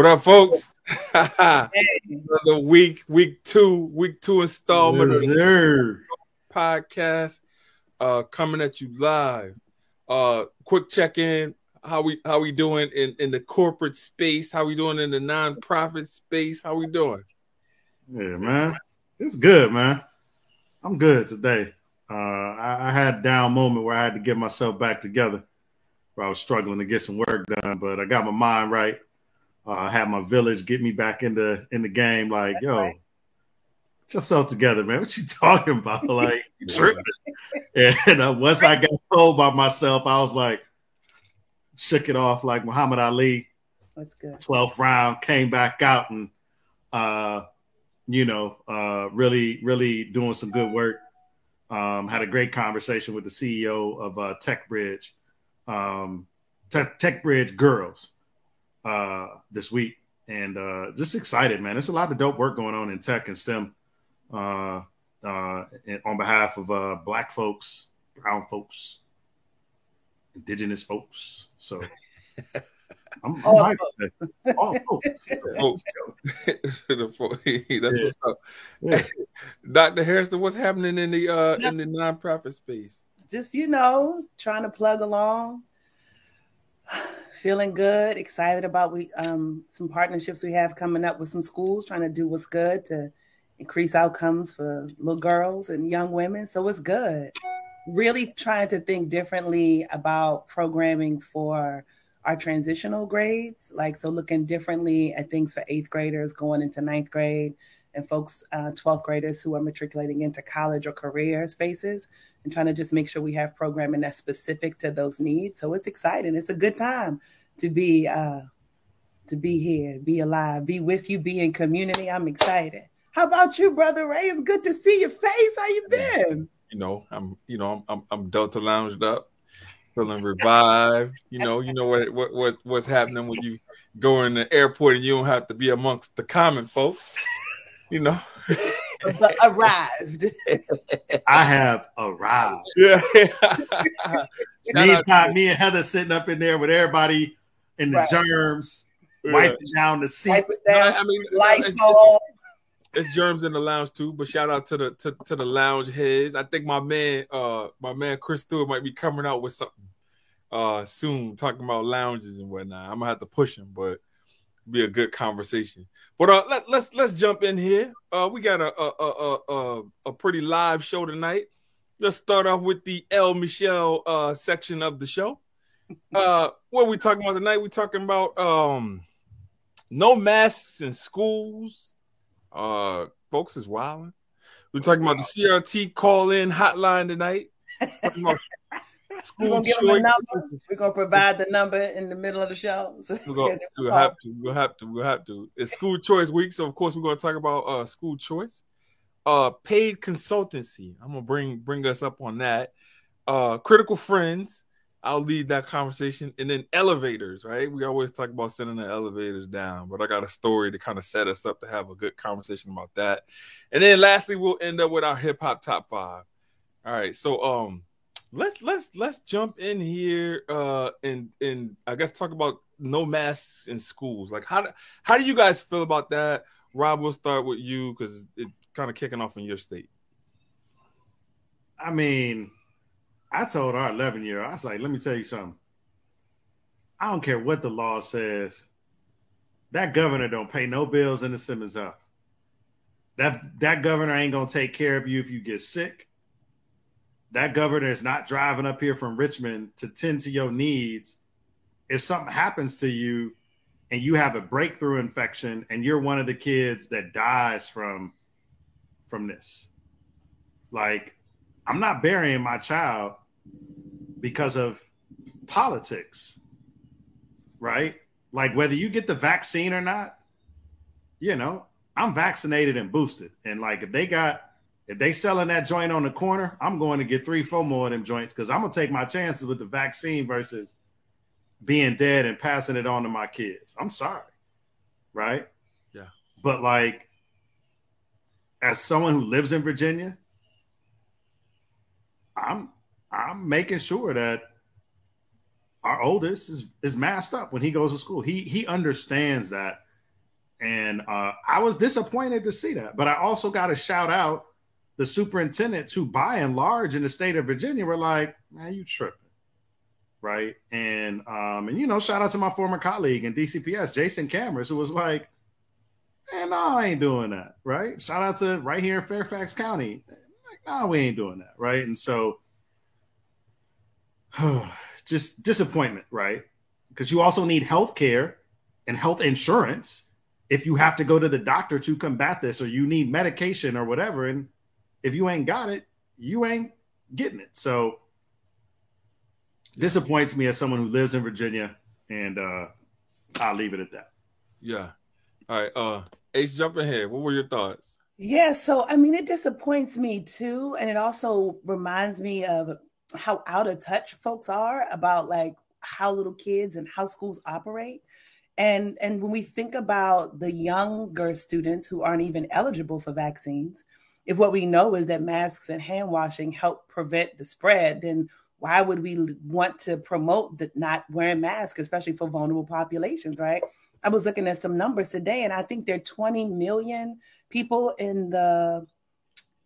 What up, folks? Another week, week two, week two installment yes, of the podcast uh, coming at you live. Uh, quick check in. How we how we doing in, in the corporate space? How we doing in the nonprofit space? How we doing? Yeah, man, it's good, man. I'm good today. Uh, I, I had a down moment where I had to get myself back together, where I was struggling to get some work done, but I got my mind right. Uh, I had my village get me back in the in the game. Like, That's yo, right. get yourself together, man. What you talking about? Like, you tripping? and uh, once I got told by myself, I was like, shook it off like Muhammad Ali. That's good. 12th round, came back out and, uh, you know, uh, really, really doing some good work. Um, had a great conversation with the CEO of uh, TechBridge, um, Tech, TechBridge Girls uh, this week, and uh, just excited, man. There's a lot of dope work going on in tech and STEM uh, uh, on behalf of uh, Black folks, brown folks, indigenous folks. So. I'm, I'm all folks. folks. That's yeah. what's up. Yeah. Dr. Harrison, what's happening in the uh in the nonprofit space? Just you know, trying to plug along, feeling good, excited about we um, some partnerships we have coming up with some schools, trying to do what's good to increase outcomes for little girls and young women. So it's good. Really trying to think differently about programming for our transitional grades, like so looking differently at things for eighth graders going into ninth grade and folks, uh, 12th graders who are matriculating into college or career spaces and trying to just make sure we have programming that's specific to those needs. So it's exciting. It's a good time to be uh, to be here, be alive, be with you, be in community. I'm excited. How about you, brother Ray? It's good to see your face. How you been? You know, I'm you know, I'm I'm, I'm Delta lounged up, feeling revived. You know, you know what what what what's happening when you go in the airport and you don't have to be amongst the common folks you know. but arrived. I have arrived. Yeah. Meantime, me and Heather sitting up in there with everybody in the right. germs, yeah. wiping down the seats. Down, I mean, Lysol. It's germs in the lounge too, but shout out to the to, to the lounge heads. I think my man, uh, my man Chris Stewart might be coming out with something uh soon, talking about lounges and whatnot. I'm gonna have to push him, but be a good conversation. But uh, let, let's let's jump in here. Uh, we got a a, a a a pretty live show tonight. Let's start off with the El Michelle uh, section of the show. Uh, what are we talking about tonight? We're talking about um, no masks in schools. Uh, folks is wilding. We're talking about the CRT call in hotline tonight. School we're gonna choice. We're gonna provide the number in the middle of the show. we're gonna, we'll have to. We'll have to. We'll have to. It's school choice week, so of course we're gonna talk about uh school choice. Uh, paid consultancy. I'm gonna bring bring us up on that. Uh, critical friends. I'll lead that conversation, and then elevators. Right? We always talk about sending the elevators down, but I got a story to kind of set us up to have a good conversation about that. And then lastly, we'll end up with our hip hop top five. All right. So um let's let's let's jump in here uh and and I guess talk about no masks in schools. Like how do, how do you guys feel about that? Rob, we'll start with you because it's kind of kicking off in your state. I mean, I told our 11 year, old, I was like, let me tell you something. I don't care what the law says. That governor don't pay no bills in the Simmons house. That that governor ain't gonna take care of you if you get sick that governor is not driving up here from Richmond to tend to your needs. If something happens to you and you have a breakthrough infection and you're one of the kids that dies from from this. Like I'm not burying my child because of politics. Right? Like whether you get the vaccine or not, you know, I'm vaccinated and boosted. And like if they got if they selling that joint on the corner, I'm going to get three, four more of them joints because I'm gonna take my chances with the vaccine versus being dead and passing it on to my kids. I'm sorry, right? Yeah. But like, as someone who lives in Virginia, I'm I'm making sure that our oldest is is masked up when he goes to school. He he understands that And uh, I was disappointed to see that. But I also got to shout out the superintendents who, by and large, in the state of Virginia, were like, "Man, you tripping." Right. And um, and you know, shout out to my former colleague in DCPS, Jason Kamras, who was like, Man, no, I ain't doing that. Right. Shout out to right here in Fairfax County. Like, no, we ain't doing that. Right. And so just disappointment, right? Because you also need health care and health insurance if you have to go to the doctor to combat this or you need medication or whatever. And if you ain't got it, you ain't getting it. So disappoints me as someone who lives in Virginia, and uh, I'll leave it at that. Yeah. All right. Uh Ace, jump ahead. What were your thoughts? Yeah, so I mean, it disappoints me too, and it also reminds me of how out of touch folks are about like how little kids and how schools operate. And and when we think about the younger students who aren't even eligible for vaccines, if what we know is that masks and hand washing help prevent the spread, then why would we want to promote the not wearing masks, especially for vulnerable populations, right? I was looking at some numbers today, and I think there are 20 million people in the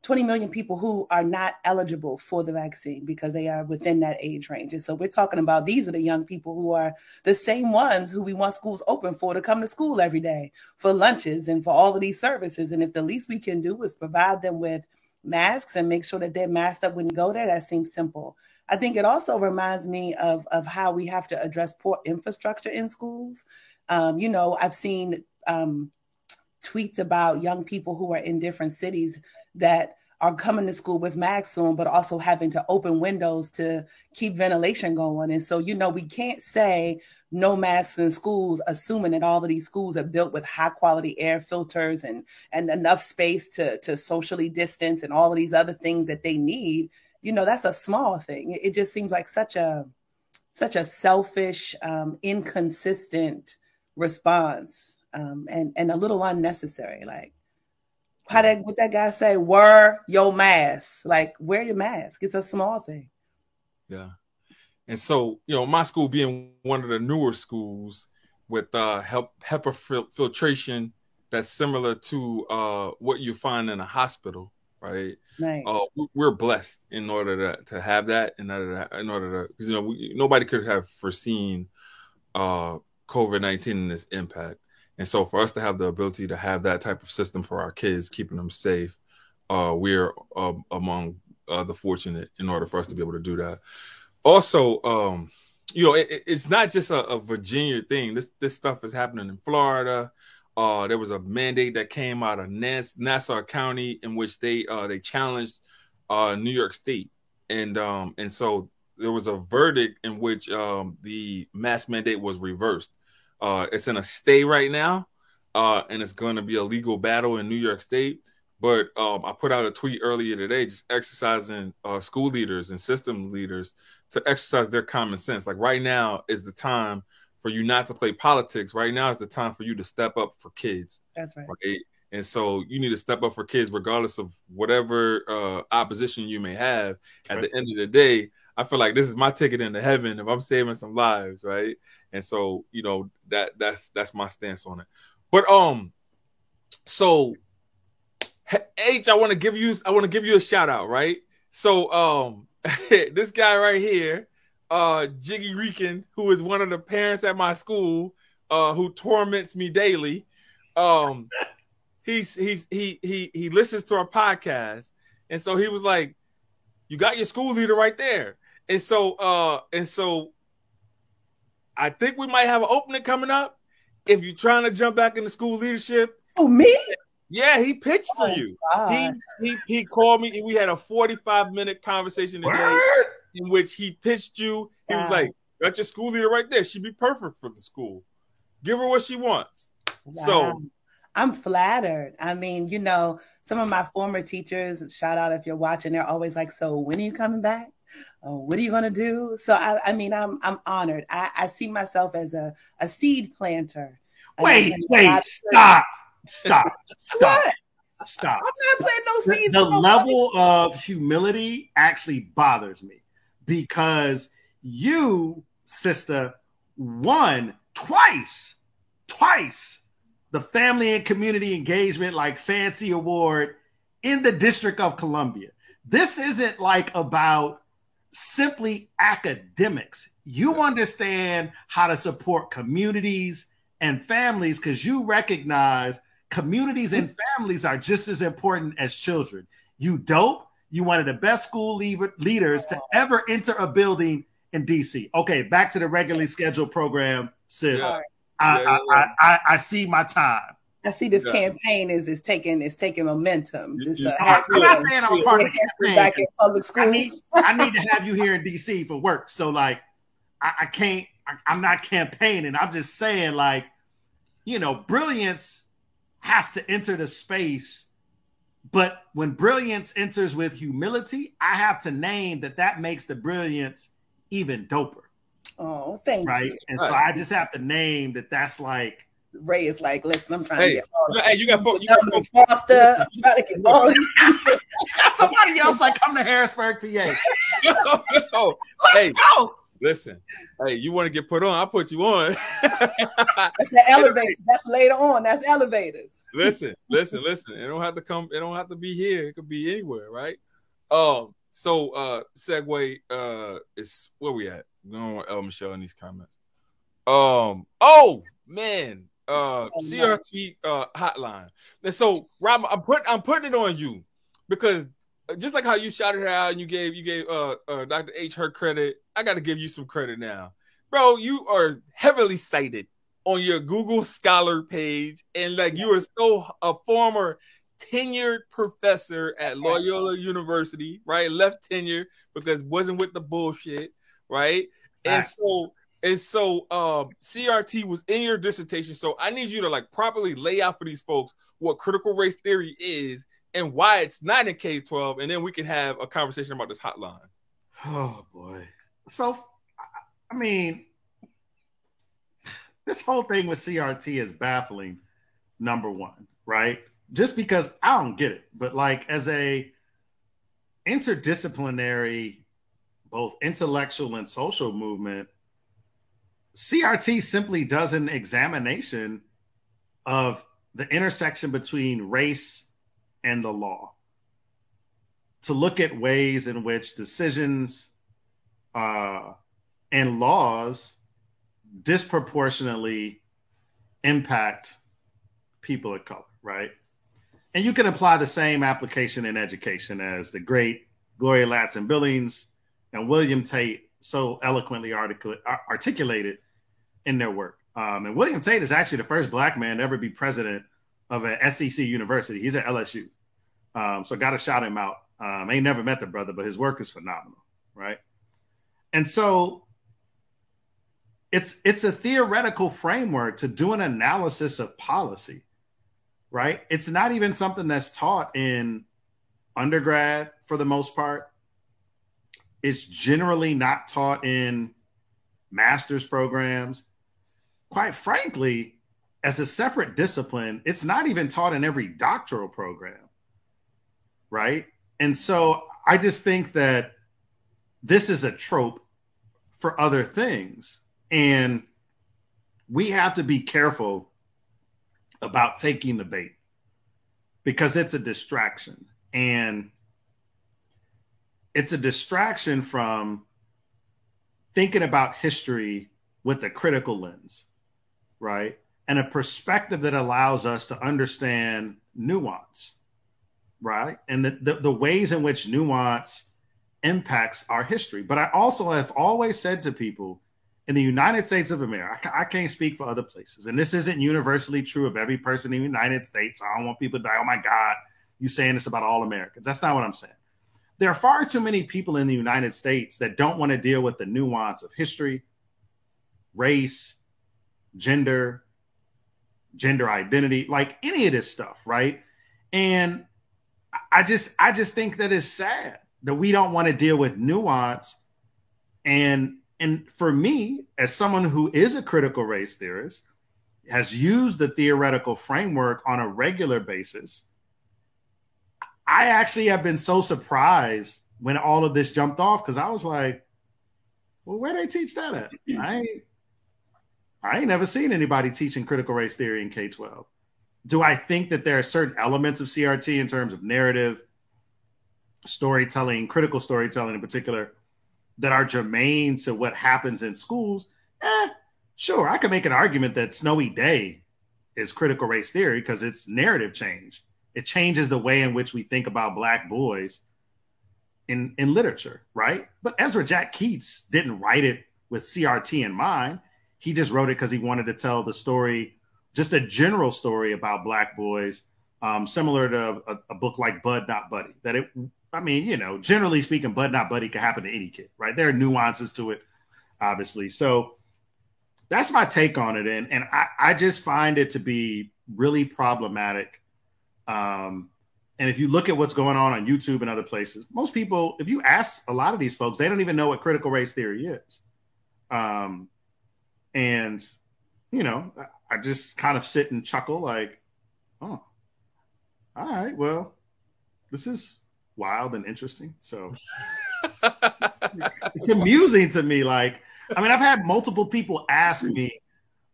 20 million people who are not eligible for the vaccine because they are within that age range. And so we're talking about these are the young people who are the same ones who we want schools open for to come to school every day for lunches and for all of these services. And if the least we can do is provide them with masks and make sure that they're masked up when you go there, that seems simple. I think it also reminds me of, of how we have to address poor infrastructure in schools. Um, you know, I've seen um, tweets about young people who are in different cities that are coming to school with masks on, but also having to open windows to keep ventilation going. And so, you know, we can't say no masks in schools, assuming that all of these schools are built with high quality air filters and, and enough space to, to socially distance and all of these other things that they need. You know, that's a small thing. It just seems like such a such a selfish, um, inconsistent response um, and and a little unnecessary. Like, how that what that guy say? Wear your mask. Like, wear your mask. It's a small thing. Yeah, and so you know, my school being one of the newer schools with uh, help HEPA fil- filtration that's similar to uh, what you find in a hospital, right? Nice. Uh, we're blessed in order to, to have that, in order to, in order to, because you know, we, nobody could have foreseen uh, COVID nineteen and its impact. And so for us to have the ability to have that type of system for our kids, keeping them safe, uh, we're uh, among uh, the fortunate in order for us to be able to do that. Also, um, you know, it, it's not just a, a, Virginia thing. This this stuff is happening in Florida. Uh, there was a mandate that came out of Nass- Nassau County in which they uh, they challenged uh, New York State, and um, and so there was a verdict in which um, the mask mandate was reversed. Uh, it's in a stay right now, uh, and it's going to be a legal battle in New York State. But um, I put out a tweet earlier today, just exercising uh, school leaders and system leaders to exercise their common sense. Like right now is the time for you not to play politics. Right now is the time for you to step up for kids. That's right. right? And so you need to step up for kids, regardless of whatever uh, opposition you may have. At right. the end of the day, I feel like this is my ticket into heaven if I'm saving some lives, right? And so, you know, that that's that's my stance on it. But um, so H, I want to give you I want to give you a shout out, right? So um, this guy right here, uh, Jiggy Rican, who is one of the parents at my school, uh, who torments me daily, um, he's he's he he he listens to our podcast, and so he was like, "You got your school leader right there." And so, uh, and so I think we might have an opening coming up. If you're trying to jump back into school leadership. Oh, me? Yeah, he pitched for oh, you. He, he he called me and we had a 45 minute conversation today Word? in which he pitched you. He was like, Got your school leader right there. She'd be perfect for the school. Give her what she wants. Wow. So I'm flattered. I mean, you know, some of my former teachers, shout out if you're watching, they're always like, So when are you coming back? Oh, what are you gonna do? So I, I mean, I'm I'm honored. I, I see myself as a, a seed planter. Wait, wait, stop, stop, stop. Stop. I'm not planting no seeds. The, the level of humility actually bothers me because you, sister, won twice, twice the Family and Community Engagement like fancy award in the District of Columbia. This isn't like about simply academics. You understand how to support communities and families because you recognize communities and mm-hmm. families are just as important as children. You dope. You one of the best school leaders to ever enter a building in DC. Okay, back to the regularly scheduled program, sis. Yeah. I, yeah, yeah. I, I, I, see my time. I see this campaign is is taking is taking momentum. This, uh, I'm not saying I'm part of the campaign. Back in public schools. I need, I need to have you here in DC for work. So like, I, I can't. I, am not campaigning. I'm just saying like, you know, brilliance has to enter the space. But when brilliance enters with humility, I have to name that that makes the brilliance even doper. Oh, thank right? you. Right. And so I just have to name that that's like Ray is like, listen, I'm trying hey, to get all hey, you got fo- you got Foster. I'm trying to get all these Somebody else like come to Harrisburg, PA. Let's hey, go. Listen, hey, you want to get put on? I'll put you on. That's the elevators. That's later on. That's elevators. listen, listen, listen. It don't have to come. It don't have to be here. It could be anywhere, right? Um. So, uh, segue. Uh, is where we at? Going on El Michelle in these comments. Um. Oh man. Uh, oh, CRT uh hotline. And so, Rob, I'm putting I'm putting it on you because just like how you shouted her out and you gave you gave uh, uh Dr. H her credit, I got to give you some credit now, bro. You are heavily cited on your Google Scholar page, and like you are so a former tenured professor at Loyola University, right? Left tenure because wasn't with the bullshit, right? And so and so um, CRT was in your dissertation. So I need you to like properly lay out for these folks what critical race theory is and why it's not in K 12, and then we can have a conversation about this hotline. Oh boy. So I mean, this whole thing with CRT is baffling, number one, right? Just because I don't get it, but like as a interdisciplinary, both intellectual and social movement, CRT simply does an examination of the intersection between race and the law to look at ways in which decisions uh, and laws disproportionately impact people of color, right? And you can apply the same application in education as the great Gloria Ladson Billings and William Tate so eloquently articulated in their work. Um, and William Tate is actually the first black man to ever be president of an SEC university. He's at LSU. Um, so got to shout him out. Um, I ain't never met the brother, but his work is phenomenal, right? And so it's it's a theoretical framework to do an analysis of policy, right? It's not even something that's taught in undergrad for the most part. It's generally not taught in master's programs. Quite frankly, as a separate discipline, it's not even taught in every doctoral program. Right. And so I just think that this is a trope for other things. And we have to be careful about taking the bait because it's a distraction. And it's a distraction from thinking about history with a critical lens, right? And a perspective that allows us to understand nuance, right? And the, the, the ways in which nuance impacts our history. But I also have always said to people in the United States of America, I, can't speak for other places, and this isn't universally true of every person in the United States. I don't want people to die. Oh my God, you saying this about all Americans? That's not what I'm saying there are far too many people in the United States that don't want to deal with the nuance of history, race, gender, gender identity, like any of this stuff, right? And I just I just think that is sad that we don't want to deal with nuance and and for me as someone who is a critical race theorist has used the theoretical framework on a regular basis I actually have been so surprised when all of this jumped off because I was like, well, where they teach that at? I ain't, I ain't never seen anybody teaching critical race theory in K 12. do I think that there are certain elements of CRT in terms of narrative, storytelling, critical storytelling in particular, that are germane to what happens in schools? Eh, sure. I can make an argument that Snowy Day is critical race theory because it's narrative change. It changes the way in which we think about black boys in, in literature, right? But Ezra Jack Keats didn't write it with CRT in mind. He just wrote it because he wanted to tell the story, just a general story about black boys, um, similar to a, a, book like Bud Not Buddy. That it, I mean, you know, generally speaking, Bud Not Buddy could happen to any kid, right? There are nuances to it, obviously. So that's my take on it, and and I, I just find it to be really problematic. Um, and if you look at what's going on on YouTube and other places, most people, if you ask a lot of these folks, they don't even know what critical race theory is. Um, and you know, I just kind of sit and chuckle, like, oh, all right, well, this is wild and interesting. So it's amusing to me. Like, I mean, I've had multiple people ask me,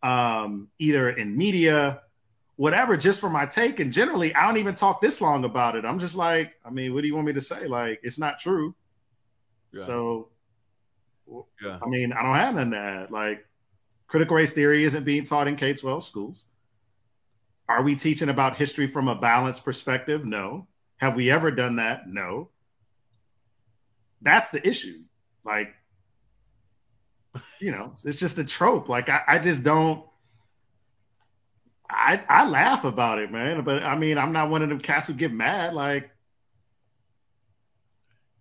um, either in media whatever just for my take. And generally, I don't even talk this long about it. I'm just like, I mean, what do you want me to say? Like, it's not true. Yeah. So, yeah. I mean, I don't have none to add. Like, critical race theory isn't being taught in K 12 schools. Are we teaching about history from a balanced perspective? No. Have we ever done that? No. That's the issue. Like, you know, it's just a trope. Like, I, I just don't I I laugh about it, man. But I mean, I'm not one of them cats who get mad. Like,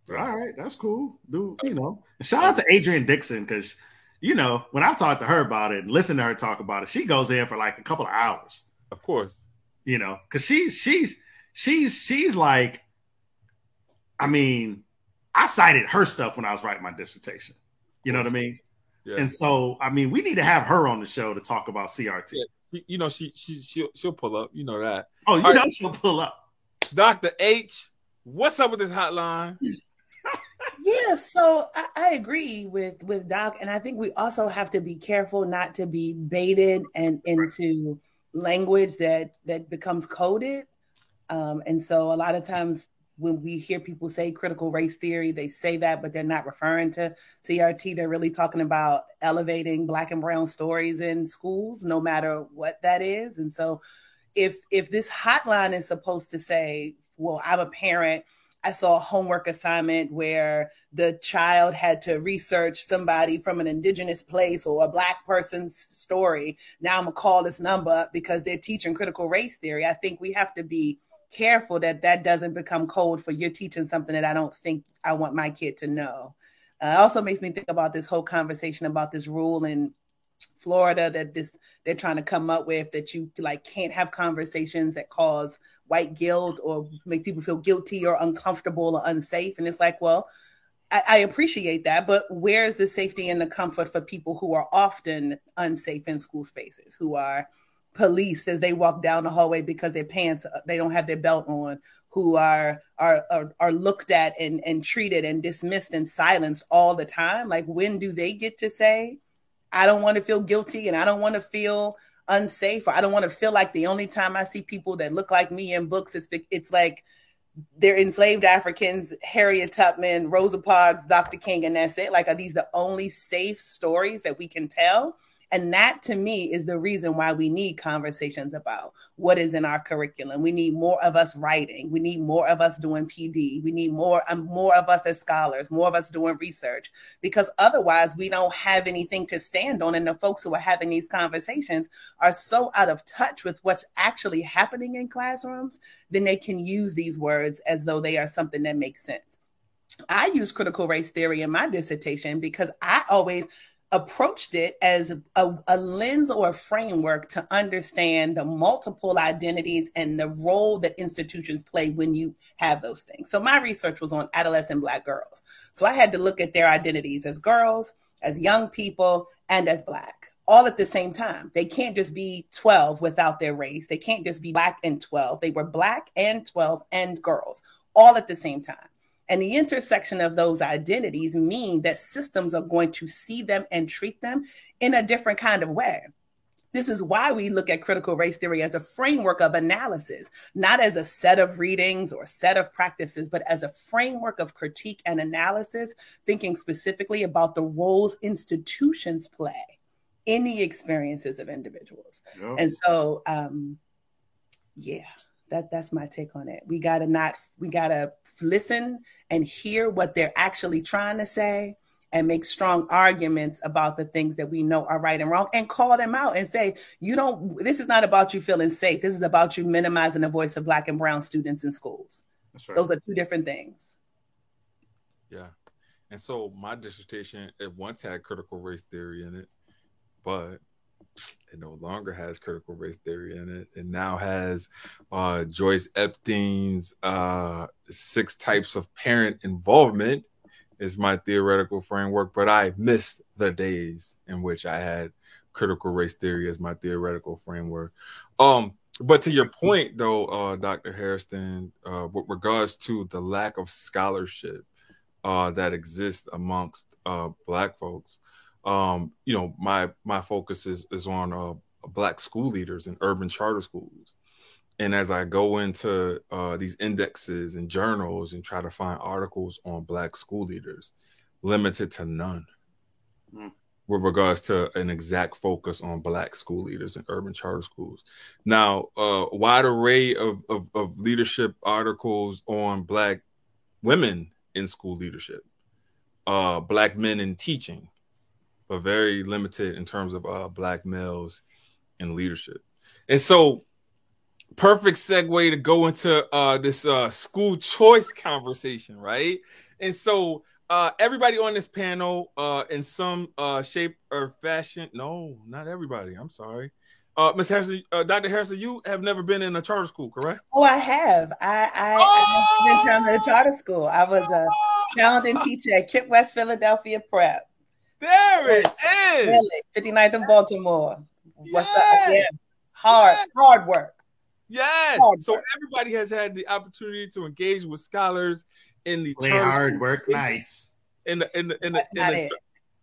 all right, that's cool. Do you know? Shout out to Adrienne Dixson because you know when I talk to her about it and listen to her talk about it, she goes in for like a couple of hours. Of course, you know, because she's she's she's she's like, I mean, I cited her stuff when I was writing my dissertation. You know what I mean? Yeah. And so, I mean, we need to have her on the show to talk about CRT. Yeah you know, she she she'll she'll pull up. You know that. Oh, you All know right. she'll pull up. Doctor H, what's up with this hotline? yeah, so I, I, agree with with Doc, and I think we also have to be careful not to be baited and into language that that becomes coded. Um, and so a lot of times when we hear people say critical race theory, they say that, but they're not referring to CRT. They're really talking about elevating black and brown stories in schools, no matter what that is. And so if if this hotline is supposed to say, well, I'm a parent, I saw a homework assignment where the child had to research somebody from an indigenous place or a black person's story. Now I'm gonna call this number because they're teaching critical race theory. I think we have to be careful that that doesn't become code for you're teaching something that I don't think I want my kid to know. Uh, also makes me think about this whole conversation about this rule in Florida that this they're trying to come up with that you like can't have conversations that cause white guilt or make people feel guilty or uncomfortable or unsafe. And it's like, well, I, I appreciate that, but where's the safety and the comfort for people who are often unsafe in school spaces, who are police as they walk down the hallway because their pants uh, they don't have their belt on who are are are, are looked at and, and treated and dismissed and silenced all the time like when do they get to say i don't want to feel guilty and i don't want to feel unsafe or i don't want to feel like the only time i see people that look like me in books it's it's like they're enslaved Africans, Harriet Tubman, Rosa Parks, Dr. King, and that's it. Like, are these the only safe stories that we can tell? And that to me is the reason why we need conversations about what is in our curriculum. We need more of us writing. We need more of us doing PD. We need more, um, more of us as scholars, more of us doing research, because otherwise we don't have anything to stand on. And the folks who are having these conversations are so out of touch with what's actually happening in classrooms, then they can use these words as though they are something that makes sense. I use critical race theory in my dissertation because I always approached it as a, a, lens or a framework to understand the multiple identities and the role that institutions play when you have those things. So my research was on adolescent Black girls. So I had to look at their identities as girls, as young people, and as Black. All at the same time. They can't just be 12 without their race. They can't just be Black and 12. They were Black and 12 and girls all at the same time. And the intersection of those identities mean that systems are going to see them and treat them in a different kind of way. This is why we look at critical race theory as a framework of analysis, not as a set of readings or set of practices, but as a framework of critique and analysis, thinking specifically about the roles institutions play in the experiences of individuals. Yep. And so, um, yeah, that that's my take on it. We gotta not we gotta listen and hear what they're actually trying to say and make strong arguments about the things that we know are right and wrong and call them out and say, you don't, this is not about you feeling safe. This is about you minimizing the voice of Black and Brown students in schools. Right. Those are two different things. Yeah. And so my dissertation, it once had critical race theory in it, but it no longer has critical race theory in it. It now has uh, Joyce Epstein's uh, six types of parent involvement is my theoretical framework, but I missed the days in which I had critical race theory as my theoretical framework. Um, but to your point, though, uh, Dr. Hairston, uh, with regards to the lack of scholarship uh, that exists amongst uh, Black folks, um, you know, my my focus is is on uh, Black school leaders in urban charter schools and as I go into uh, these indexes and journals and try to find articles on Black school leaders, limited to none mm. with regards to an exact focus on Black school leaders in urban charter schools. Now, a uh, wide array of, of, of, leadership articles on Black women in school leadership, uh, Black men in teaching, but very limited in terms of uh, Black males in leadership. And so perfect segue to go into uh, this uh, school choice conversation, right? And so uh, everybody on this panel, uh, in some uh, shape or fashion, no, not everybody. I'm sorry. Uh, Ms. Harrison, uh, Dr. Harrison, you have never been in a charter school, correct? Oh, I have. I, I, oh! I time at a charter school. I was a founding teacher at KIPP West Philadelphia Prep. There it is. Really, 59th in Baltimore. What's up? Yeah. Hard, hard work. Yes. So everybody has had the opportunity to engage with scholars in the Play hard, school, work nice. In the in the in the in the,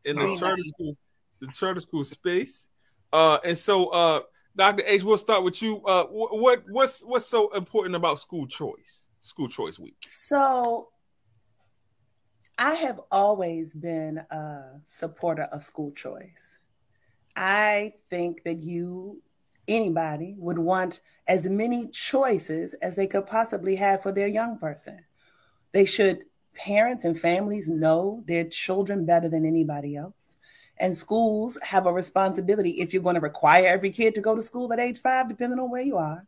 in the, charter school the charter school space. Uh and so uh Dr. H, we'll start with you. Uh what what's what's so important about school choice? School choice week. So I have always been a supporter of school choice. I think that you anybody would want as many choices as they could possibly have for their young person. They should, parents and families know their children better than anybody else. And schools have a responsibility, if you're going to require every kid to go to school at age five, depending on where you are,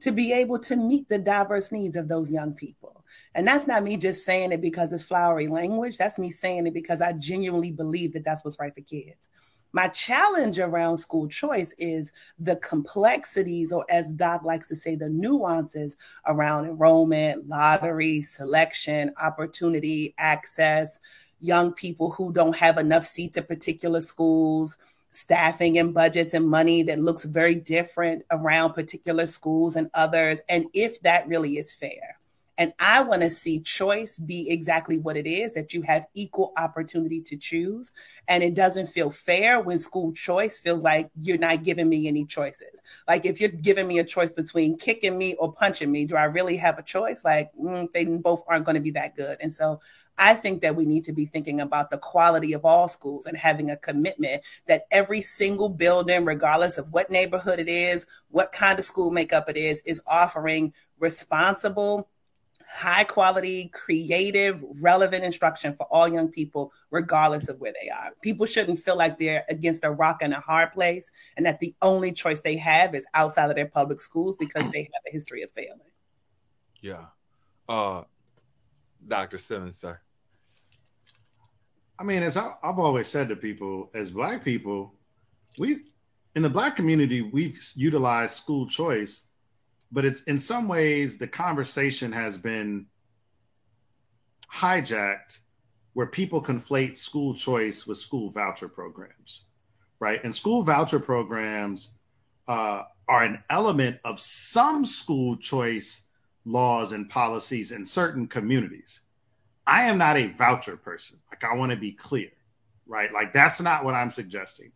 to be able to meet the diverse needs of those young people. And that's not me just saying it because it's flowery language. That's me saying it because I genuinely believe that that's what's right for kids. My challenge around school choice is the complexities, or as Doc likes to say, the nuances around enrollment, lottery, selection, opportunity, access, young people who don't have enough seats at particular schools, staffing and budgets and money that looks very different around particular schools and others, and if that really is fair. And I want to see choice be exactly what it is that you have equal opportunity to choose. And it doesn't feel fair when school choice feels like you're not giving me any choices. Like if you're giving me a choice between kicking me or punching me, do I really have a choice? Like mm, they both aren't going to be that good. And so I think that we need to be thinking about the quality of all schools and having a commitment that every single building, regardless of what neighborhood it is, what kind of school makeup it is, is offering responsible high quality, creative, relevant instruction for all young people, regardless of where they are. People shouldn't feel like they're against a rock and a hard place and that the only choice they have is outside of their public schools because they have a history of failing. Yeah. Uh, Dr. Simmons, sir. I mean, as I, I've always said to people, as Black people, we in the Black community, we've utilized school choice but it's in some ways the conversation has been hijacked where people conflate school choice with school voucher programs, right? And school voucher programs uh, are an element of some school choice laws and policies in certain communities. I am not a voucher person. Like, I want to be clear, right? Like, that's not what I'm suggesting.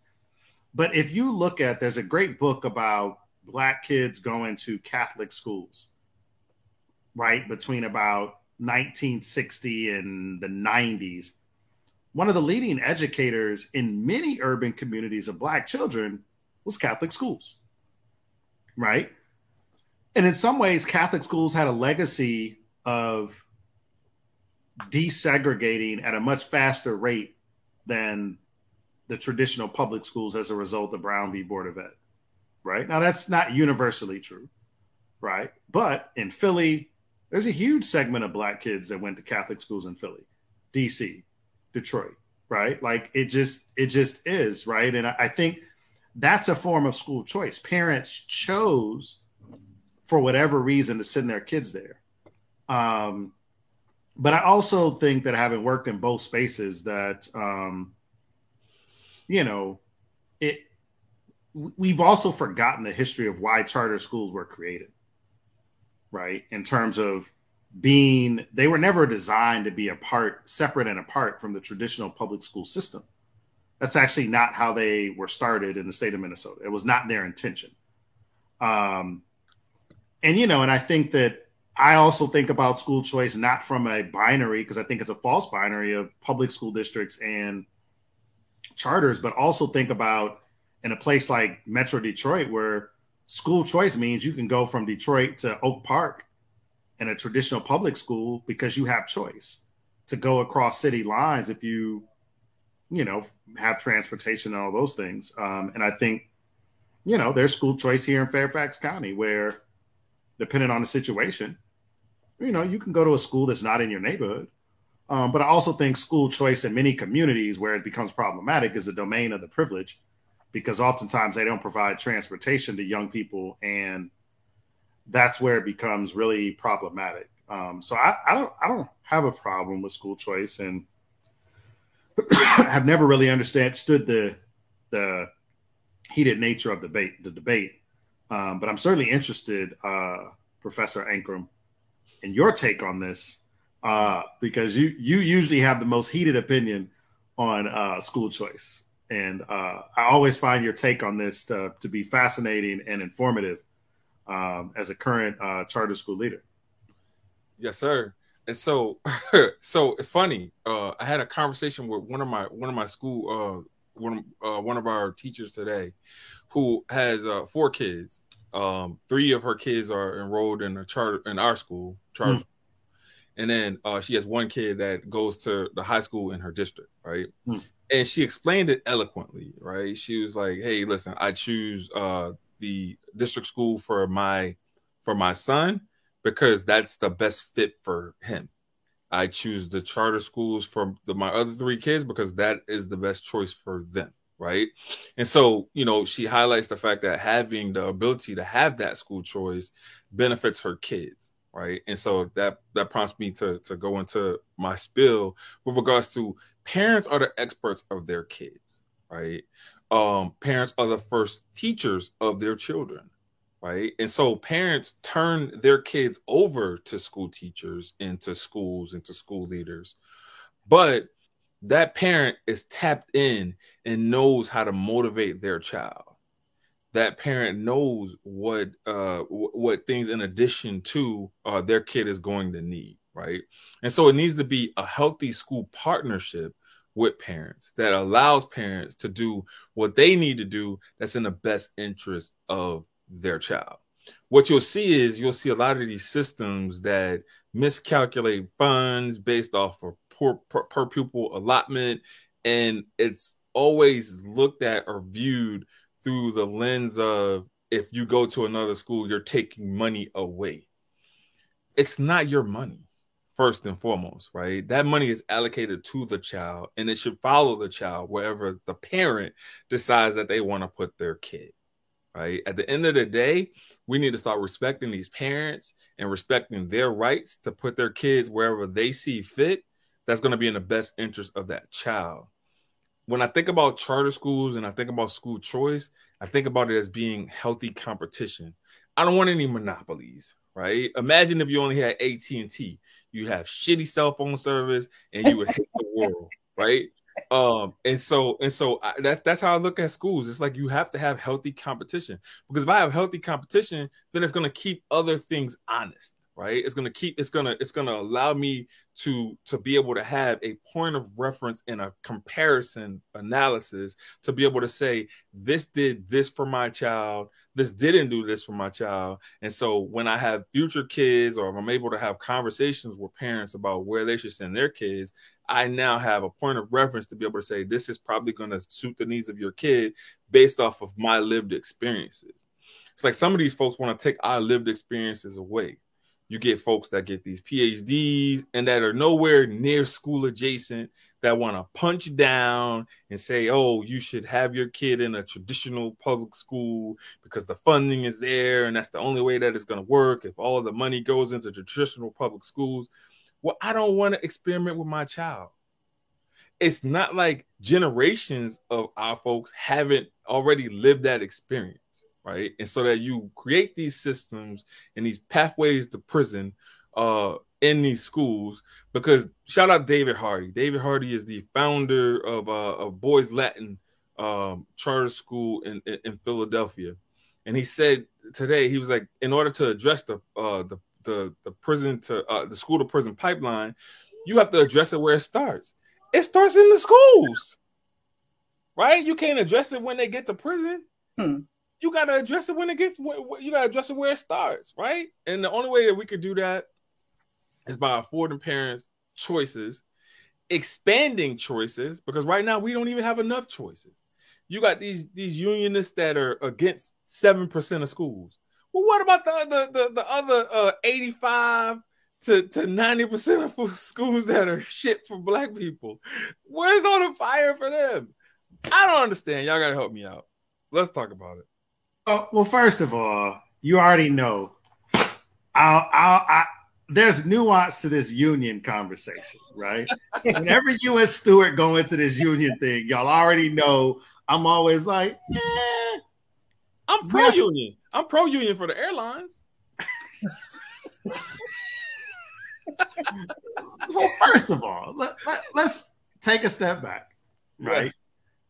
but if you look at, there's a great book about black kids going to Catholic schools, right? Between about 1960 and the 90s. One of the leading educators in many urban communities of black children was Catholic schools, right? And in some ways, Catholic schools had a legacy of desegregating at a much faster rate than the traditional public schools as a result of Brown v. Board of Ed. Right now, that's not universally true, right? But in Philly, there's a huge segment of black kids that went to Catholic schools in Philly, DC, Detroit, right? Like it just it just is, right? And I, I think that's a form of school choice. Parents chose for whatever reason to send their kids there. Um, but I also think that having worked in both spaces, that um, you know, it we've also forgotten the history of why charter schools were created, right? In terms of being, they were never designed to be apart, separate and apart from the traditional public school system. That's actually not how they were started in the state of Minnesota. It was not their intention. Um, and you know, and I think that I also think about school choice not from a binary because I think it's a false binary of public school districts and charters, but also think about in a place like Metro Detroit where school choice means you can go from Detroit to Oak Park in a traditional public school because you have choice to go across city lines if you you know have transportation and all those things. Um, and i think you know there's school choice here in fairfax county where depending on the situation you know you can go to a school that's not in your neighborhood. Um, but I also think school choice in many communities where it becomes problematic is the domain of the privilege because oftentimes they don't provide transportation to young people and that's where it becomes really problematic. Um, so I, I, don't I don't have a problem with school choice and have never really understood the the heated nature of the debate the debate. Um, but I'm certainly interested, uh, Professor Ankrum, in your take on this uh, because you you usually have the most heated opinion on uh, school choice, and uh, I always find your take on this to, to be fascinating and informative um, as a current uh, charter school leader. Yes, sir. And so, so it's funny. Uh, I had a conversation with one of my one of my school uh, one uh, one of our teachers today, who has uh, four kids. Um, three of her kids are enrolled in a charter in our school, charter mm and then uh, she has one kid that goes to the high school in her district, right? Hmm. And she explained it eloquently, right? She was like, "Hey, listen, I choose uh, the district school for my for my son because that's the best fit for him. I choose the charter schools for the, my other three kids because that is the best choice for them." right? And so, you know, she highlights the fact that having the ability to have that school choice benefits her kids, right? And so that that prompts me to to go into my spill with regards to parents are the experts of their kids, right? Um, parents are the first teachers of their children, right? And so parents turn their kids over to school teachers, into schools, into school leaders, but that parent is tapped in and knows how to motivate their child that parent knows what uh what things in addition to uh their kid is going to need right? And so it needs to be a healthy school partnership with parents that allows parents to do what they need to do that's in the best interest of their child. What you'll see is you'll see a lot of these systems that miscalculate funds based off of per, per, per pupil allotment and it's always looked at or viewed through the lens of if you go to another school, you're taking money away. It's not your money, first and foremost, right? That money is allocated to the child and it should follow the child wherever the parent decides that they want to put their kid, right? At the end of the day, we need to start respecting these parents and respecting their rights to put their kids wherever they see fit. That's going to be in the best interest of that child when I think about charter schools and I think about school choice, I think about it as being healthy competition. I don't want any monopolies, right? Imagine if you only had AT and T, you have shitty cell phone service, and you would hate the world, right? um, and so and so I, that that's how I look at schools. It's like you have to have healthy competition because if I have healthy competition, then it's going to keep other things honest, right? It's going to keep it's going to it's going to allow me to to be able to have a point of reference and a comparison analysis to be able to say this did this for my child this didn't do this for my child. And so when i have future kids or if i'm able to have conversations with parents about where they should send their kids i now have a point of reference to be able to say this is probably going to suit the needs of your kid based off of my lived experiences. It's like some of these folks want to take our lived experiences away. You get folks that get these PhDs and that are nowhere near school adjacent that want to punch down and say, oh, you should have your kid in a traditional public school because the funding is there and that's the only way that it's going to work if all the money goes into traditional public schools. Well, I don't want to experiment with my child. It's not like generations of our folks haven't already lived that experience right? And so that you create these systems and these pathways to prison uh, in these schools. Because shout out David Hardy. David Hardy is the founder of uh, of Boys Latin um, charter school in, in, in Philadelphia, and he said today he was like, in order to address the uh, the the the prison to uh, the school to prison pipeline, you have to address it where it starts. It starts in the schools, right? You can't address it when they get to prison. Hmm you got to address it when it gets. You got to address it where it starts, right? And the only way that we could do that is by affording parents choices, expanding choices, because right now we don't even have enough choices. You got these these unionists that are against seven percent of schools. Well, what about the the the, the other uh, eighty five to to ninety percent of schools that are shit for black people? Where's all the fire for them? I don't understand. Y'all gotta help me out. Let's talk about it. Oh, well, first of all, you already know. I'll, I'll, there's nuance to this union conversation, right? Whenever you and Stuart go into this union thing, y'all already know I'm always like, yeah. I'm pro union. I'm pro union for the airlines. well, first of all, let, let, let's take a step back, right? right?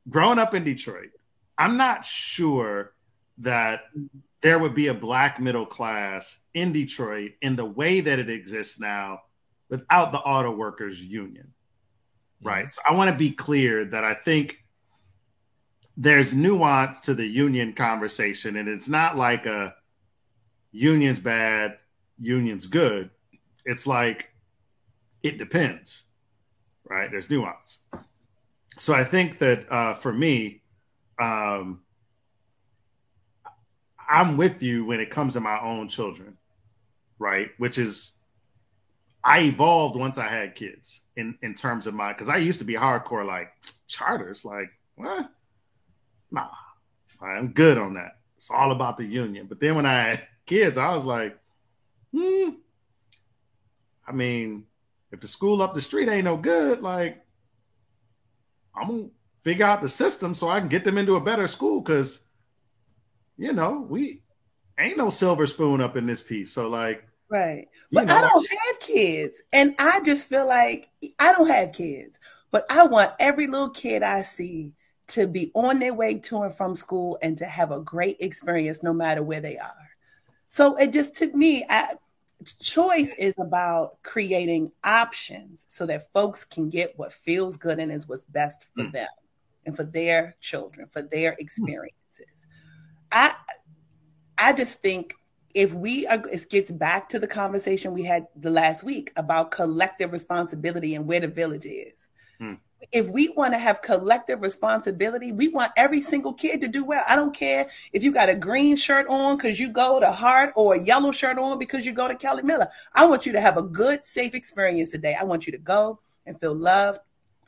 Growing up in Detroit, I'm not sure that there would be a black middle class in Detroit in the way that it exists now without the auto workers union. Right. So I want to be clear that I think there's nuance to the union conversation, and it's not like a union's bad, union's good. It's like it depends, right? There's nuance. So I think that uh, for me, um, I'm with you when it comes to my own children, right? Which is I evolved once I had kids in in terms of my because I used to be hardcore like charters, like what? Nah, I'm good on that. It's all about the union. But then when I had kids, I was like, hmm. I mean, if the school up the street ain't no good, like I'm gonna figure out the system so I can get them into a better school because you know, we ain't no silver spoon up in this piece. So like Right. But know, I don't have kids. And I just feel like I don't have kids. But I want every little kid I see to be on their way to and from school and to have a great experience no matter where they are. So it just to me, I, choice is about creating options so that folks can get what feels good and is what's best for mm. them and for their children, for their experiences. Mm. I I just think if we are, it gets back to the conversation we had the last week about collective responsibility and where the village is. Hmm. If we want to have collective responsibility, we want every single kid to do well. I don't care if you got a green shirt on because you go to Hart or a yellow shirt on because you go to Kelly Miller. I want you to have a good, safe experience today. I want you to go and feel loved,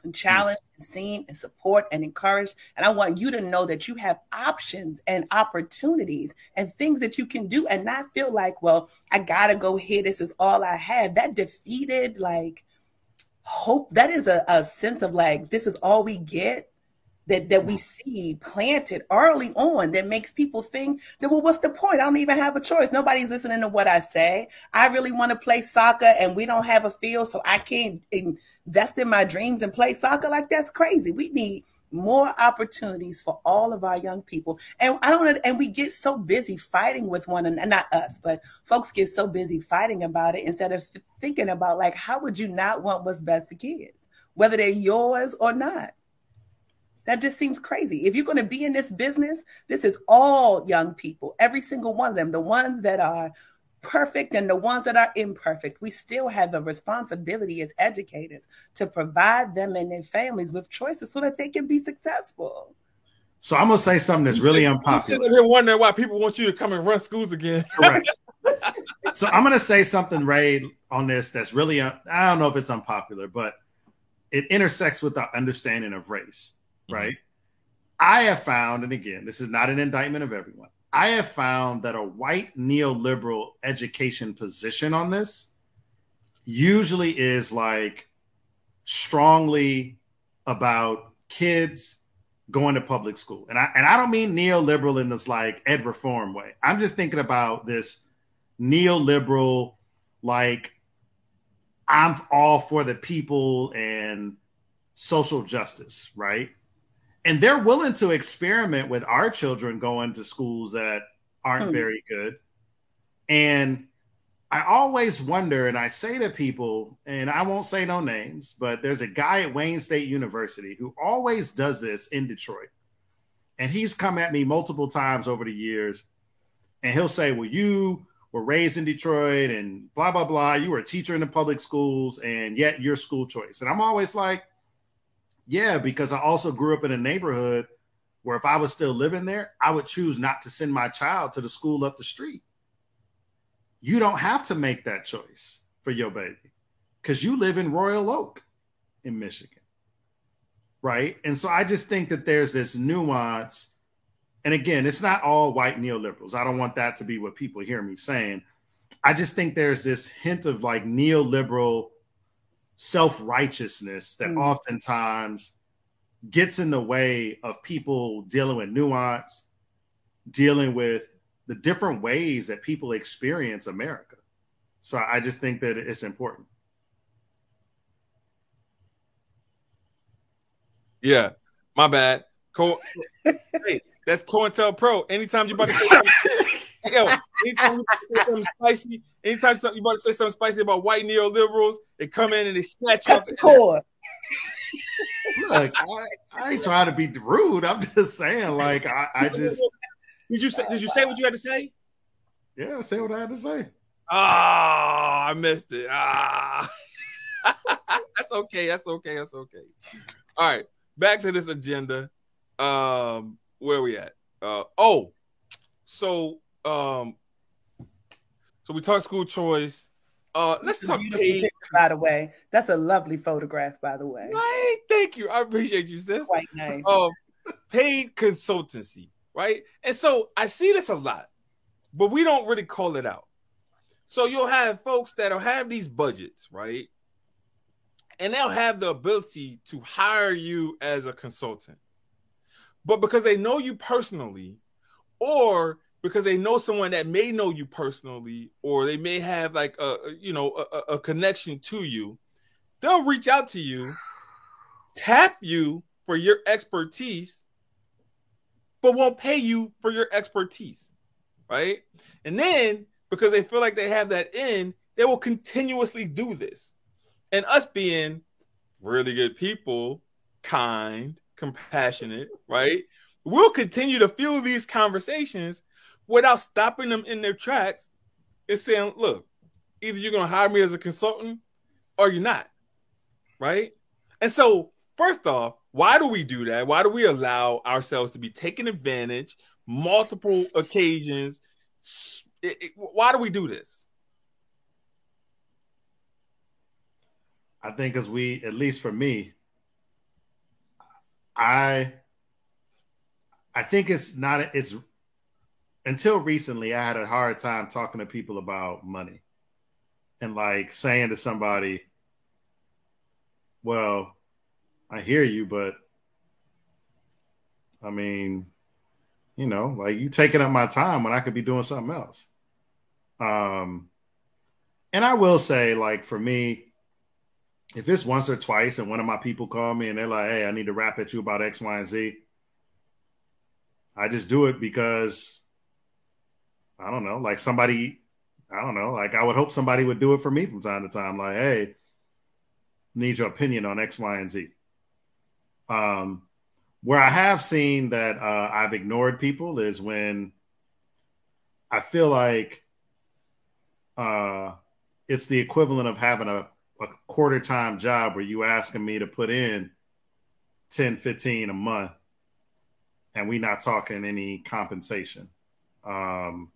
and challenged and seen and support and encouraged. And I want you to know that you have options and opportunities and things that you can do and not feel like, well, I gotta go here. This is all I have. That defeated like hope. That is a, a sense of like, this is all we get. That that we see planted early on that makes people think that well what's the point? I don't even have a choice. Nobody's listening to what i say. I really want to play soccer and we don't have a field so i can't invest in my dreams and play soccer. Like that's crazy. We need more opportunities for all of our young people. And i don't and we get so busy fighting with one another not us but folks get so busy fighting about it instead of thinking about like how would you not want what's best for kids whether they're yours or not that just seems crazy. If you're going to be in this business, this is all young people, every single one of them, the ones that are perfect and the ones that are imperfect. We still have a responsibility as educators to provide them and their families with choices so that they can be successful. So I'm gonna say something that's really unpopular. You sitting here wondering why people want you to come and run schools again. Correct. so I'm gonna say something, Ray, on this that's really uh, I don't know if it's unpopular, but it intersects with our understanding of race. Mm-hmm. right? I have found, and again, this is not an indictment of everyone. I have found that a white neoliberal education position on this usually is like strongly about kids going to public school. And I and I don't mean neoliberal in this like ed reform way. I'm just thinking about this neoliberal like I'm all for the people and social justice, right? And they're willing to experiment with our children going to schools that aren't hmm. very good. And I always wonder, and I say to people, and I won't say no names, but there's a guy at Wayne State University who always does this in Detroit. And he's come at me multiple times over the years. And he'll say, Well, you were raised in Detroit and blah, blah, blah. You were a teacher in the public schools, and yet your school choice. And I'm always like, yeah, because I also grew up in a neighborhood where if I was still living there, I would choose not to send my child to the school up the street. You don't have to make that choice for your baby because you live in Royal Oak in Michigan. Right. And so I just think that there's this nuance. And again, it's not all white neoliberals. I don't want that to be what people hear me saying. I just think there's this hint of like neoliberal self righteousness that mm. oftentimes gets in the way of people dealing with nuance, dealing with the different ways that people experience America. So I just think that it's important. Yeah, my bad. Co- hey, that's COINTELPRO. Anytime you're about to say yo, anytime you say something spicy, anytime you about to say something spicy about white neoliberals, they come in and they snatch you up the core. Look, I, I, ain't trying to be rude. I'm just saying, like, I, I just did you say did you say what you had to say? Yeah, I say what I had to say. Ah, oh, I missed it. Ah, that's okay. That's okay. That's okay. All right, back to this agenda. Um, where are we at? Uh, oh, so um, so we talk school choice. Uh, let's talk paid. By the way, that's a lovely photograph. By the way, right? Thank you. I appreciate you, sis. Quite nice. Um, paid consultancy, right? And so I see this a lot, but we don't really call it out. So you'll have folks that'll have these budgets, right? And they'll have the ability to hire you as a consultant. But because they know you personally, or because they know someone that may know you personally or they may have like a you know a, a, connection to you. They'll reach out to you tap you for your expertise but won't pay you for your expertise right? And then because they feel like they have that in they will continuously do this. And us being really good people kind compassionate right? We'll continue to fuel these conversations without stopping them in their tracks and saying, look, either you're going to hire me as a consultant or you're not. Right. And so, first off, why do we do that? Why do we allow ourselves to be taken advantage multiple occasions? It, it, why do we do this? I think as we, at least for me, I I think it's not it's until recently, I had a hard time talking to people about money and like saying to somebody, well, I hear you, but I mean, you know, like you taking up my time when I could be doing something else. Um, and I will say, like for me, if it's once or twice, and one of my people call me and they're like, "Hey, I need to rap at you about X, Y, and Z," I just do it because I don't know, like somebody, I don't know, like I would hope somebody would do it for me from time to time. Like, hey, need your opinion on X, Y, and Z. Um, where I have seen that uh, I've ignored people is when I feel like uh, it's the equivalent of having a, a quarter time job where you asking me to put in 10, 15 a month and we not talking any compensation. Um,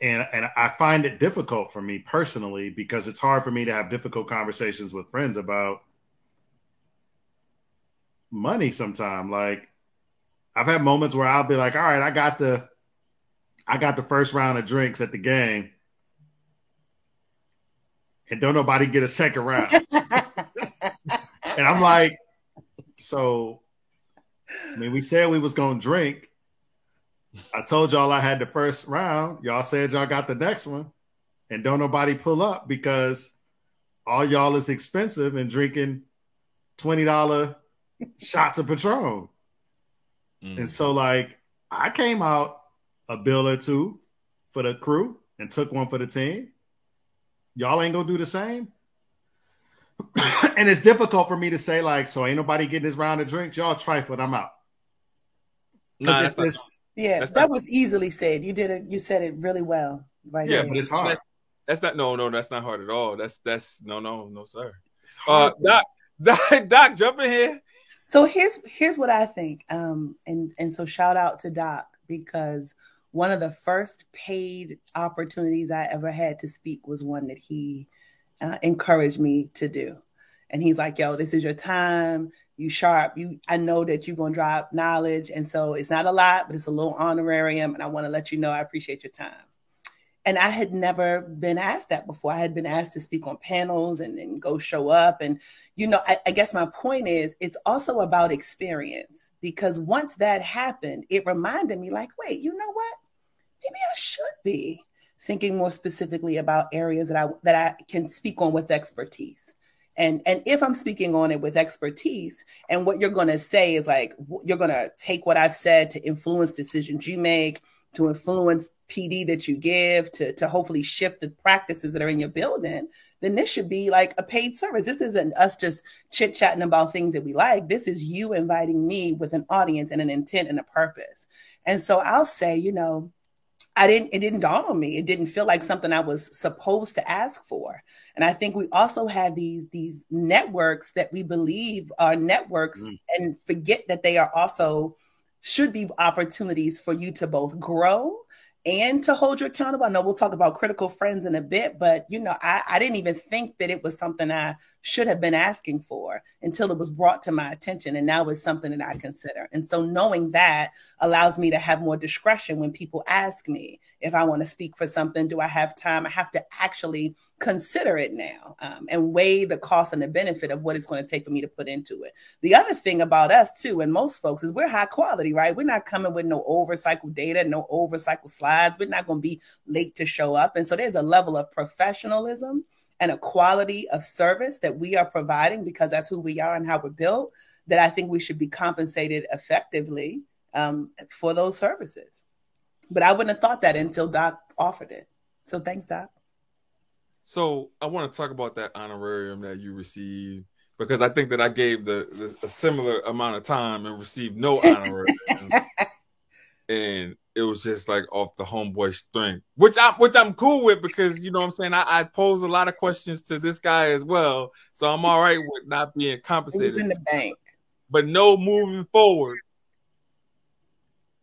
and and I find it difficult for me personally because it's hard for me to have difficult conversations with friends about money sometime. Like I've had moments where I'll be like, all right, I got the I got the first round of drinks at the game. And don't nobody get a second round. and I'm like, so I mean, we said we was gonna drink. I told y'all I had the first round. Y'all said y'all got the next one. And don't nobody pull up because all y'all is expensive and drinking $20 shots of Patron. Mm. And so, like, I came out a bill or two for the crew and took one for the team. Y'all ain't gonna do the same. and it's difficult for me to say, like, so ain't nobody getting this round of drinks. Y'all trifling, I'm out. It's, it's, yeah, that's that not, was easily said. You did it. You said it really well, right? Yeah, there. but it's hard. That, that's not. No, no, that's not hard at all. That's that's no, no, no, sir. Uh, Doc, Doc, Doc, jump in here. So here's here's what I think. Um, and and so shout out to Doc because one of the first paid opportunities I ever had to speak was one that he uh, encouraged me to do. And he's like, "Yo, this is your time. You sharp. You. I know that you're gonna drop knowledge, and so it's not a lot, but it's a little honorarium. And I want to let you know I appreciate your time." and I had never been asked that before. I had been asked to speak on panels and, and go show up. And, you know, I, I, guess my point is it's also about experience because once that happened, it reminded me, like, wait, you know what? Maybe I should be thinking more specifically about areas that I that I can speak on with expertise. And, and if I'm speaking on it with expertise, and what you're going to say is like, you're going to take what I've said to influence decisions you make, to influence PD that you give, to, to hopefully shift the practices that are in your building, then this should be like a paid service. This isn't us just chit chatting about things that we like. This is you inviting me with an audience and an intent and a purpose. And so I'll say, you know, I didn't, it didn't dawn on me. It didn't feel like something I was supposed to ask for. And I think we also have these, these networks that we believe are networks mm. and forget that they are also should be opportunities for you to both grow and to hold you accountable. I know we'll talk about critical friends in a bit, but you know, I, I didn't even think that it was something I should have been asking for until it was brought to my attention. And now it's something that I consider. And so knowing that allows me to have more discretion when people ask me if I want to speak for something. Do I have time? I have to actually consider it now um, and weigh the cost and the benefit of what it's going to take for me to put into it. The other thing about us too, and most folks, is we're high quality, right? We're not coming with no overcycle data, no overcycle slides. We're not going to be late to show up. And so there's a level of professionalism and a quality of service that we are providing because that's who we are and how we're built that I think we should be compensated effectively um, for those services. But I wouldn't have thought that until Doc offered it. So thanks, Doc. So I want to talk about that honorarium that you received because I think that I gave the, the a similar amount of time and received no honorarium, and it was just like off the homeboy string, which I which I'm cool with because you know what I'm saying I, I pose a lot of questions to this guy as well, so I'm all right with not being compensated. It in the bank, but no moving forward.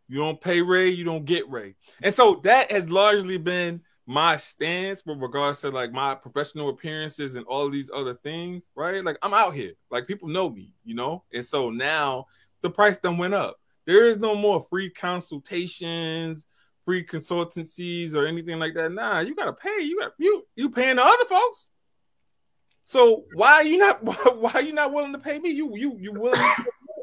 You don't pay Ray, you don't get Ray, and so that has largely been my stance with regards to like my professional appearances and all these other things, right? Like I'm out here, like people know me, you know, and so now the price done went up. There is no more free consultations, free consultancies, or anything like that. Nah, you gotta pay. You got you you paying the other folks. So why are you not why are you not willing to pay me? You you you willing?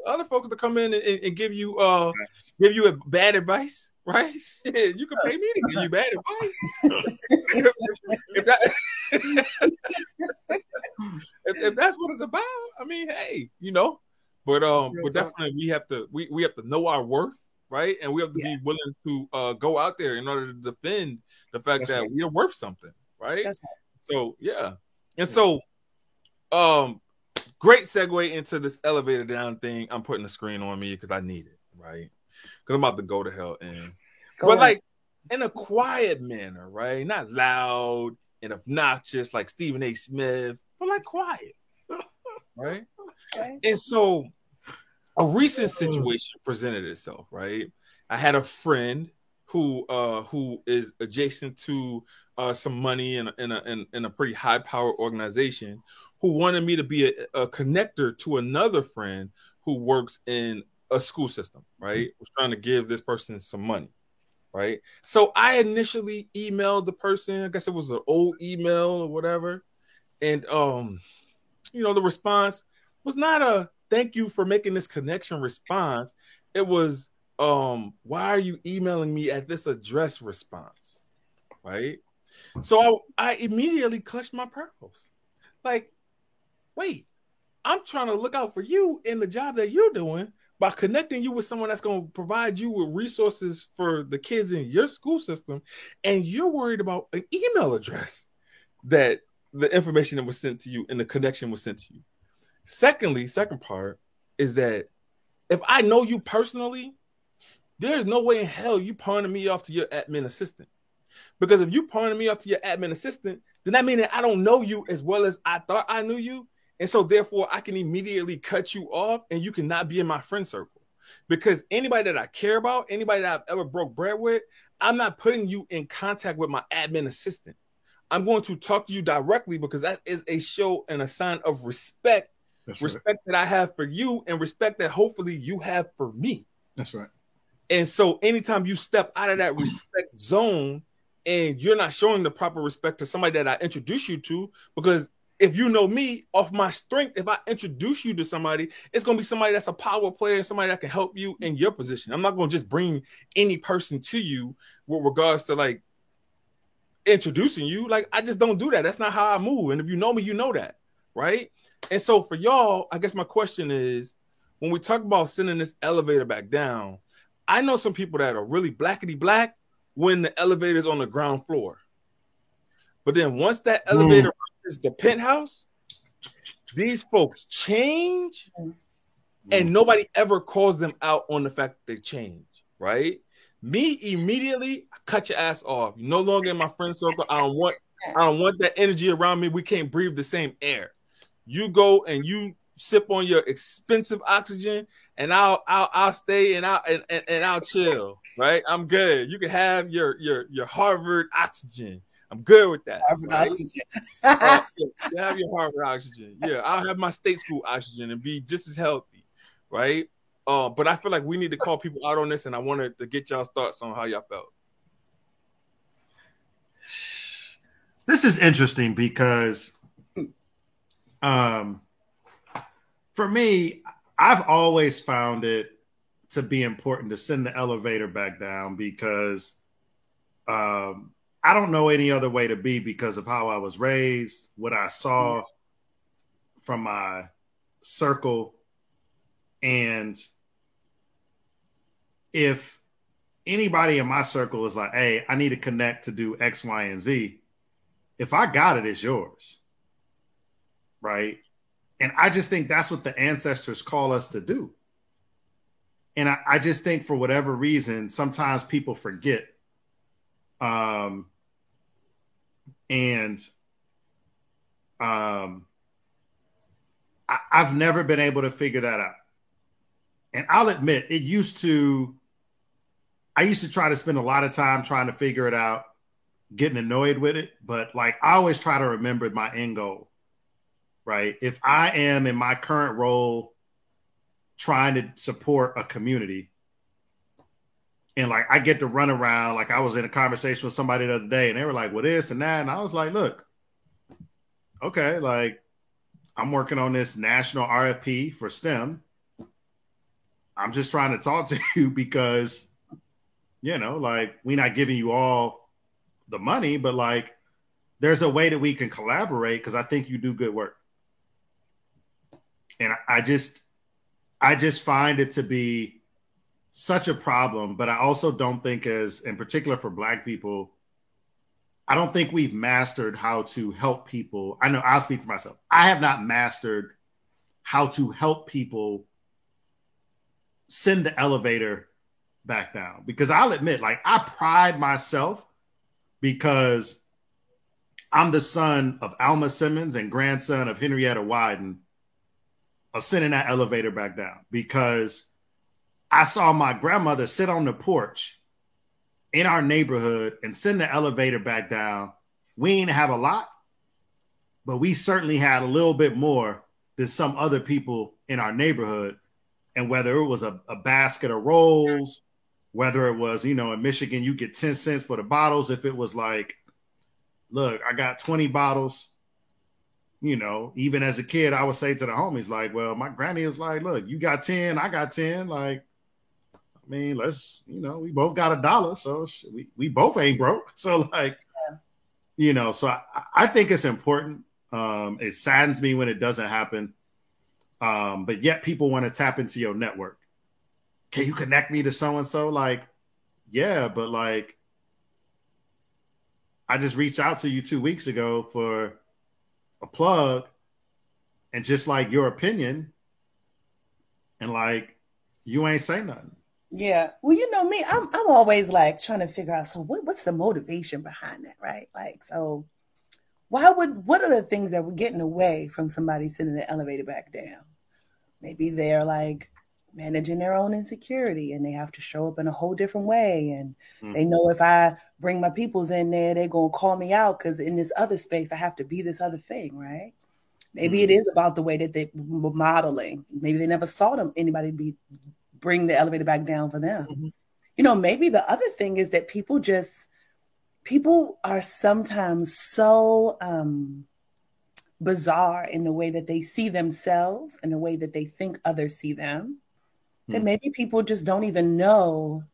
other folks to come in and, and give you uh give you a bad advice, right? Shit, you can pay me to give you bad advice. if, that, if, if, that's what it's about, I mean, hey, you know. But um, but definitely we have to we, we have to know our worth, right? And we have to yeah. be willing to uh go out there in order to defend the fact that's that right. we are worth something, right? Right. So yeah, and so um great segue into this elevator down thing. I'm putting the screen on me because I need it, right? Because I'm about to go to hell and go but on. like in a quiet manner, right? Not loud and obnoxious like Stephen A. Smith, but like quiet. right? Okay. And so a recent situation presented itself, right? I had a friend who uh who is adjacent to uh some money in a, in a in, a pretty high power organization who wanted me to be a, a, connector to another friend who works in a school system, right? Was trying to give this person some money, right? So I initially emailed the person, I guess it was an old email or whatever. And um, you know, the response was not a thank you for making this connection response. It was um, why are you emailing me at this address response? Right? So I, I immediately clutched my pearls. Like, wait, I'm trying to look out for you in the job that you're doing by connecting you with someone that's going to provide you with resources for the kids in your school system, and you're worried about an email address that the information that was sent to you and the connection was sent to you. Secondly, second part is that if I know you personally, there's no way in hell you pawning me off to your admin assistant. Because if you pawning me off to your admin assistant, then that means that I don't know you as well as I thought I knew you. And so therefore I can immediately cut you off and you cannot be in my friend circle. Because anybody that I care about, anybody that I've ever broke bread with, I'm not putting you in contact with my admin assistant. I'm going to talk to you directly because that is a show and a sign of respect. That's respect right. that I have for you and respect that hopefully you have for me. That's right. And so anytime you step out of that respect zone and you're not showing the proper respect to somebody that I introduce you to, because if you know me off my strength, if I introduce you to somebody, it's gonna be somebody that's a power player and somebody that can help you in your position. I'm not gonna just bring any person to you with regards to like introducing you. Like I just don't do that. That's not how I move. And if you know me, you know that, right? And so for y'all, I guess my question is when we talk about sending this elevator back down, I know some people that are really blackety black when the elevator's on the ground floor. But then once that elevator mm is the penthouse, these folks change and nobody ever calls them out on the fact that they change, right? Me immediately cut your ass off. You're no longer in my friend circle. I don't want I don't want that energy around me. We can't breathe the same air. You go and you sip on your expensive oxygen and I'll I'll I'll stay and I'll and, and, and I'll chill, right? I'm good. You can have your your your Harvard oxygen. I'm good with that. Harvard right? oxygen. uh, yeah, have your Harvard oxygen. Yeah, I'll have my state school oxygen and be just as healthy, right? Uh, but I feel like we need to call people out on this, and I wanted to get y'all's thoughts on how y'all felt. This is interesting because, um, for me, I've always found it to be important to send the elevator back down because um, I don't know any other way to be because of how I was raised, what I saw from my circle. And if anybody in my circle is like, hey, I need to connect to do X, Y, and Z, if I got it, it's yours. Right. And I just think that's what the ancestors call us to do. And I, I just think for whatever reason, sometimes people forget um, and um, I, I've never been able to figure that out. And I'll admit, it used to, I used to try to spend a lot of time trying to figure it out, getting annoyed with it. But like, I always try to remember my end goal, right? If I am in my current role trying to support a community, and like I get to run around. Like I was in a conversation with somebody the other day, and they were like, "Well, this and that," and I was like, "Look, okay, like I'm working on this national RFP for STEM, I'm just trying to talk to you because, you know, like we're not giving you all the money, but like there's a way that we can collaborate because I think you do good work. And I just, I just find it to be such a problem, but I also don't think as in particular for black people, I don't think we've mastered how to help people. I know I'll speak for myself. I have not mastered how to help people send the elevator back down because I'll admit, like, I pride myself because I'm the son of Alma Simmons and grandson of Henrietta Wyden of sending that elevator back down because I saw my grandmother sit on the porch in our neighborhood and send the elevator back down. We didn't have a lot, but we certainly had a little bit more than some other people in our neighborhood. And whether it was a, a basket of rolls, whether it was, you know, in Michigan, you get 10 cents for the bottles. If it was like, look, I got 20 bottles, you know, even as a kid, I would say to the homies, like, well, my granny was like, look, you got 10, I got 10. Like, I mean, let's, you know, we both got a dollar, so we, we both ain't broke. So, like, yeah. you know, so I, I think it's important. Um, it saddens me when it doesn't happen. Um, but yet people want to tap into your network. Can you connect me to so and so? Like, yeah, but like, I just reached out to you two weeks ago for a plug and just like your opinion, and like, you ain't say nothing. Yeah. Well, you know me, I'm I'm always like trying to figure out so what, what's the motivation behind that, right? Like, so why would what are the things that we're getting away from somebody sending the elevator back down? Maybe they're like managing their own insecurity and they have to show up in a whole different way. And mm-hmm. they know if I bring my peoples in there, they're gonna call me out because in this other space I have to be this other thing, right? Maybe mm-hmm. it is about the way that they were modeling. Maybe they never saw them anybody be bring the elevator back down for them. Mm-hmm. You know, maybe the other thing is that people just people are sometimes so um bizarre in the way that they see themselves and the way that they think others see them mm-hmm. that hmm. maybe people just don't even know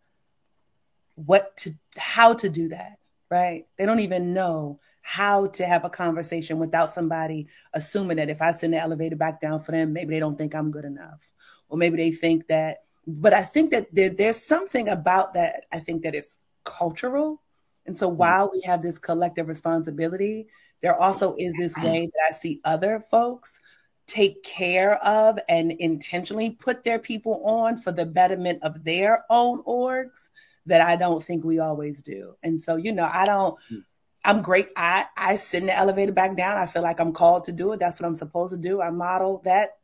what to how to do that right they don't even know how to have a conversation without somebody assuming that if i send the elevator back down for them maybe they don't think i'm good enough or maybe they think that but I think that there, there's something about that. I think that is cultural. And so mm-hmm. while we have this collective responsibility, there also is this way that I see other folks take care of and intentionally put their people on for the betterment of their own orgs that I don't think we always do. And so, you know, I don't mm. I'm great. I I send the elevator back down. I feel like I'm called to do it. That's what I'm supposed to do. I model that.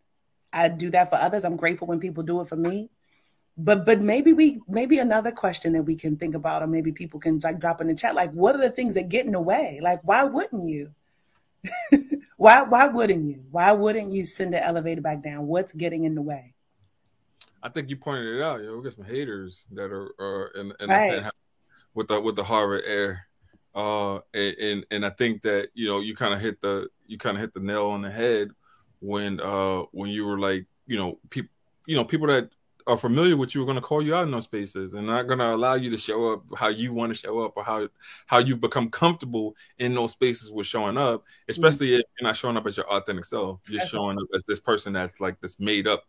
I do that for others. I'm grateful when people do it for me but but maybe we maybe another question that we can think about or maybe people can like drop in the chat like what are the things that get in the way like why wouldn't you? Why why wouldn't you? Why wouldn't you send the elevator back down? What's getting in the way? I think you pointed it out yo. We got some haters that are uh in, in right. the, with the with the harvard air. Uh and, and and i think that you know you kind of hit the you kind of hit the nail on the head when uh when you were like you know people you know people that are familiar with you are going to call you out in those spaces. And not going to allow you to show up how you want to show up or how how you become comfortable in those spaces with showing up especially mm-hmm. if you're not showing up as your authentic self. You're that's showing up as this person that's like this made up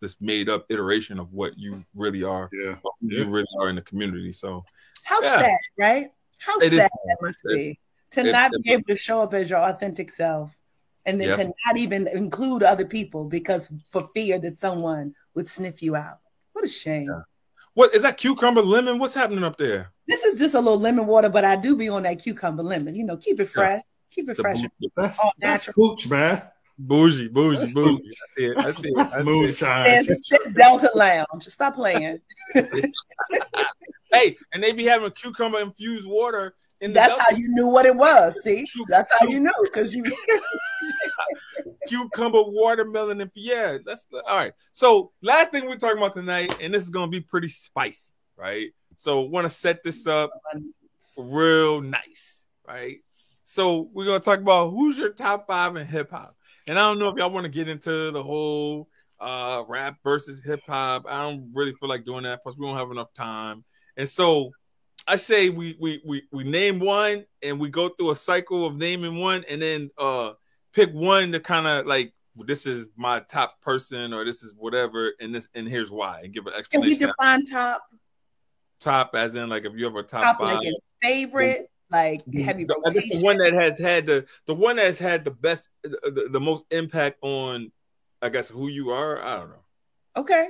this made up iteration of what you really are yeah, you really are in the community. So how yeah. sad right? How it sad is, that must it, be to it, not be able to show up as your authentic self and then yes. to not even include other people because for fear that someone would sniff you out. What a shame. Yeah. What is that cucumber lemon? What's happening up there? This is just a little lemon water, but I do be on that cucumber lemon. You know, keep it fresh. Yeah. Keep it the fresh. That's, that's hooch, man. Bougie, bougie, bougie. That's, that's, that's moonshine. Uh, it's, it's Delta Lounge. Stop playing. hey, and they be having cucumber infused water that's how you knew what it was. See, that's how you knew because you cucumber, watermelon, and yeah, that's the, all right. So last thing we're talking about tonight, and this is gonna be pretty spicy, right? So want to set this up real nice, right? So we're gonna talk about who's your top five in hip hop, and I don't know if y'all want to get into the whole uh rap versus hip hop. I don't really feel like doing that, plus we don't have enough time. And so I say we we we we name one and we go through a cycle of naming one and then uh pick one to kind of like this is my top person or this is whatever and this and here's why and give an explanation. Can we define top? Top as in like if you have a top, top five. like favorite, like heavy the, rotation. the one that has had the the one that's had the best the, the, the most impact on I guess who you are. I don't know. Okay.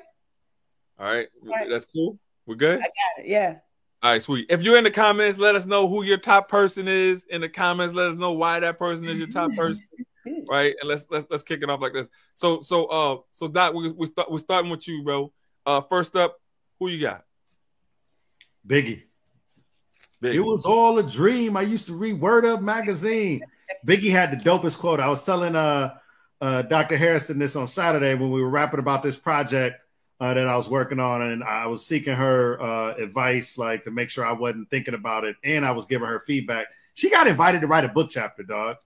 All right. All right. That's cool. We're good? I got it. Yeah. All right, sweet. If you're in the comments, let us know who your top person is. In the comments, let us know why that person is your top person. right? And let's let's let's kick it off like this. So so uh so Doc, we we start we're starting with you, bro. Uh first up, who you got? Biggie. Biggie. It was all a dream. I used to read Word Up magazine. Biggie had the dopest quote. I was telling uh, uh, Dr. Harrison this on Saturday when we were rapping about this project uh, that I was working on, and I was seeking her uh, advice, like to make sure I wasn't thinking about it, and I was giving her feedback. She got invited to write a book chapter, dog.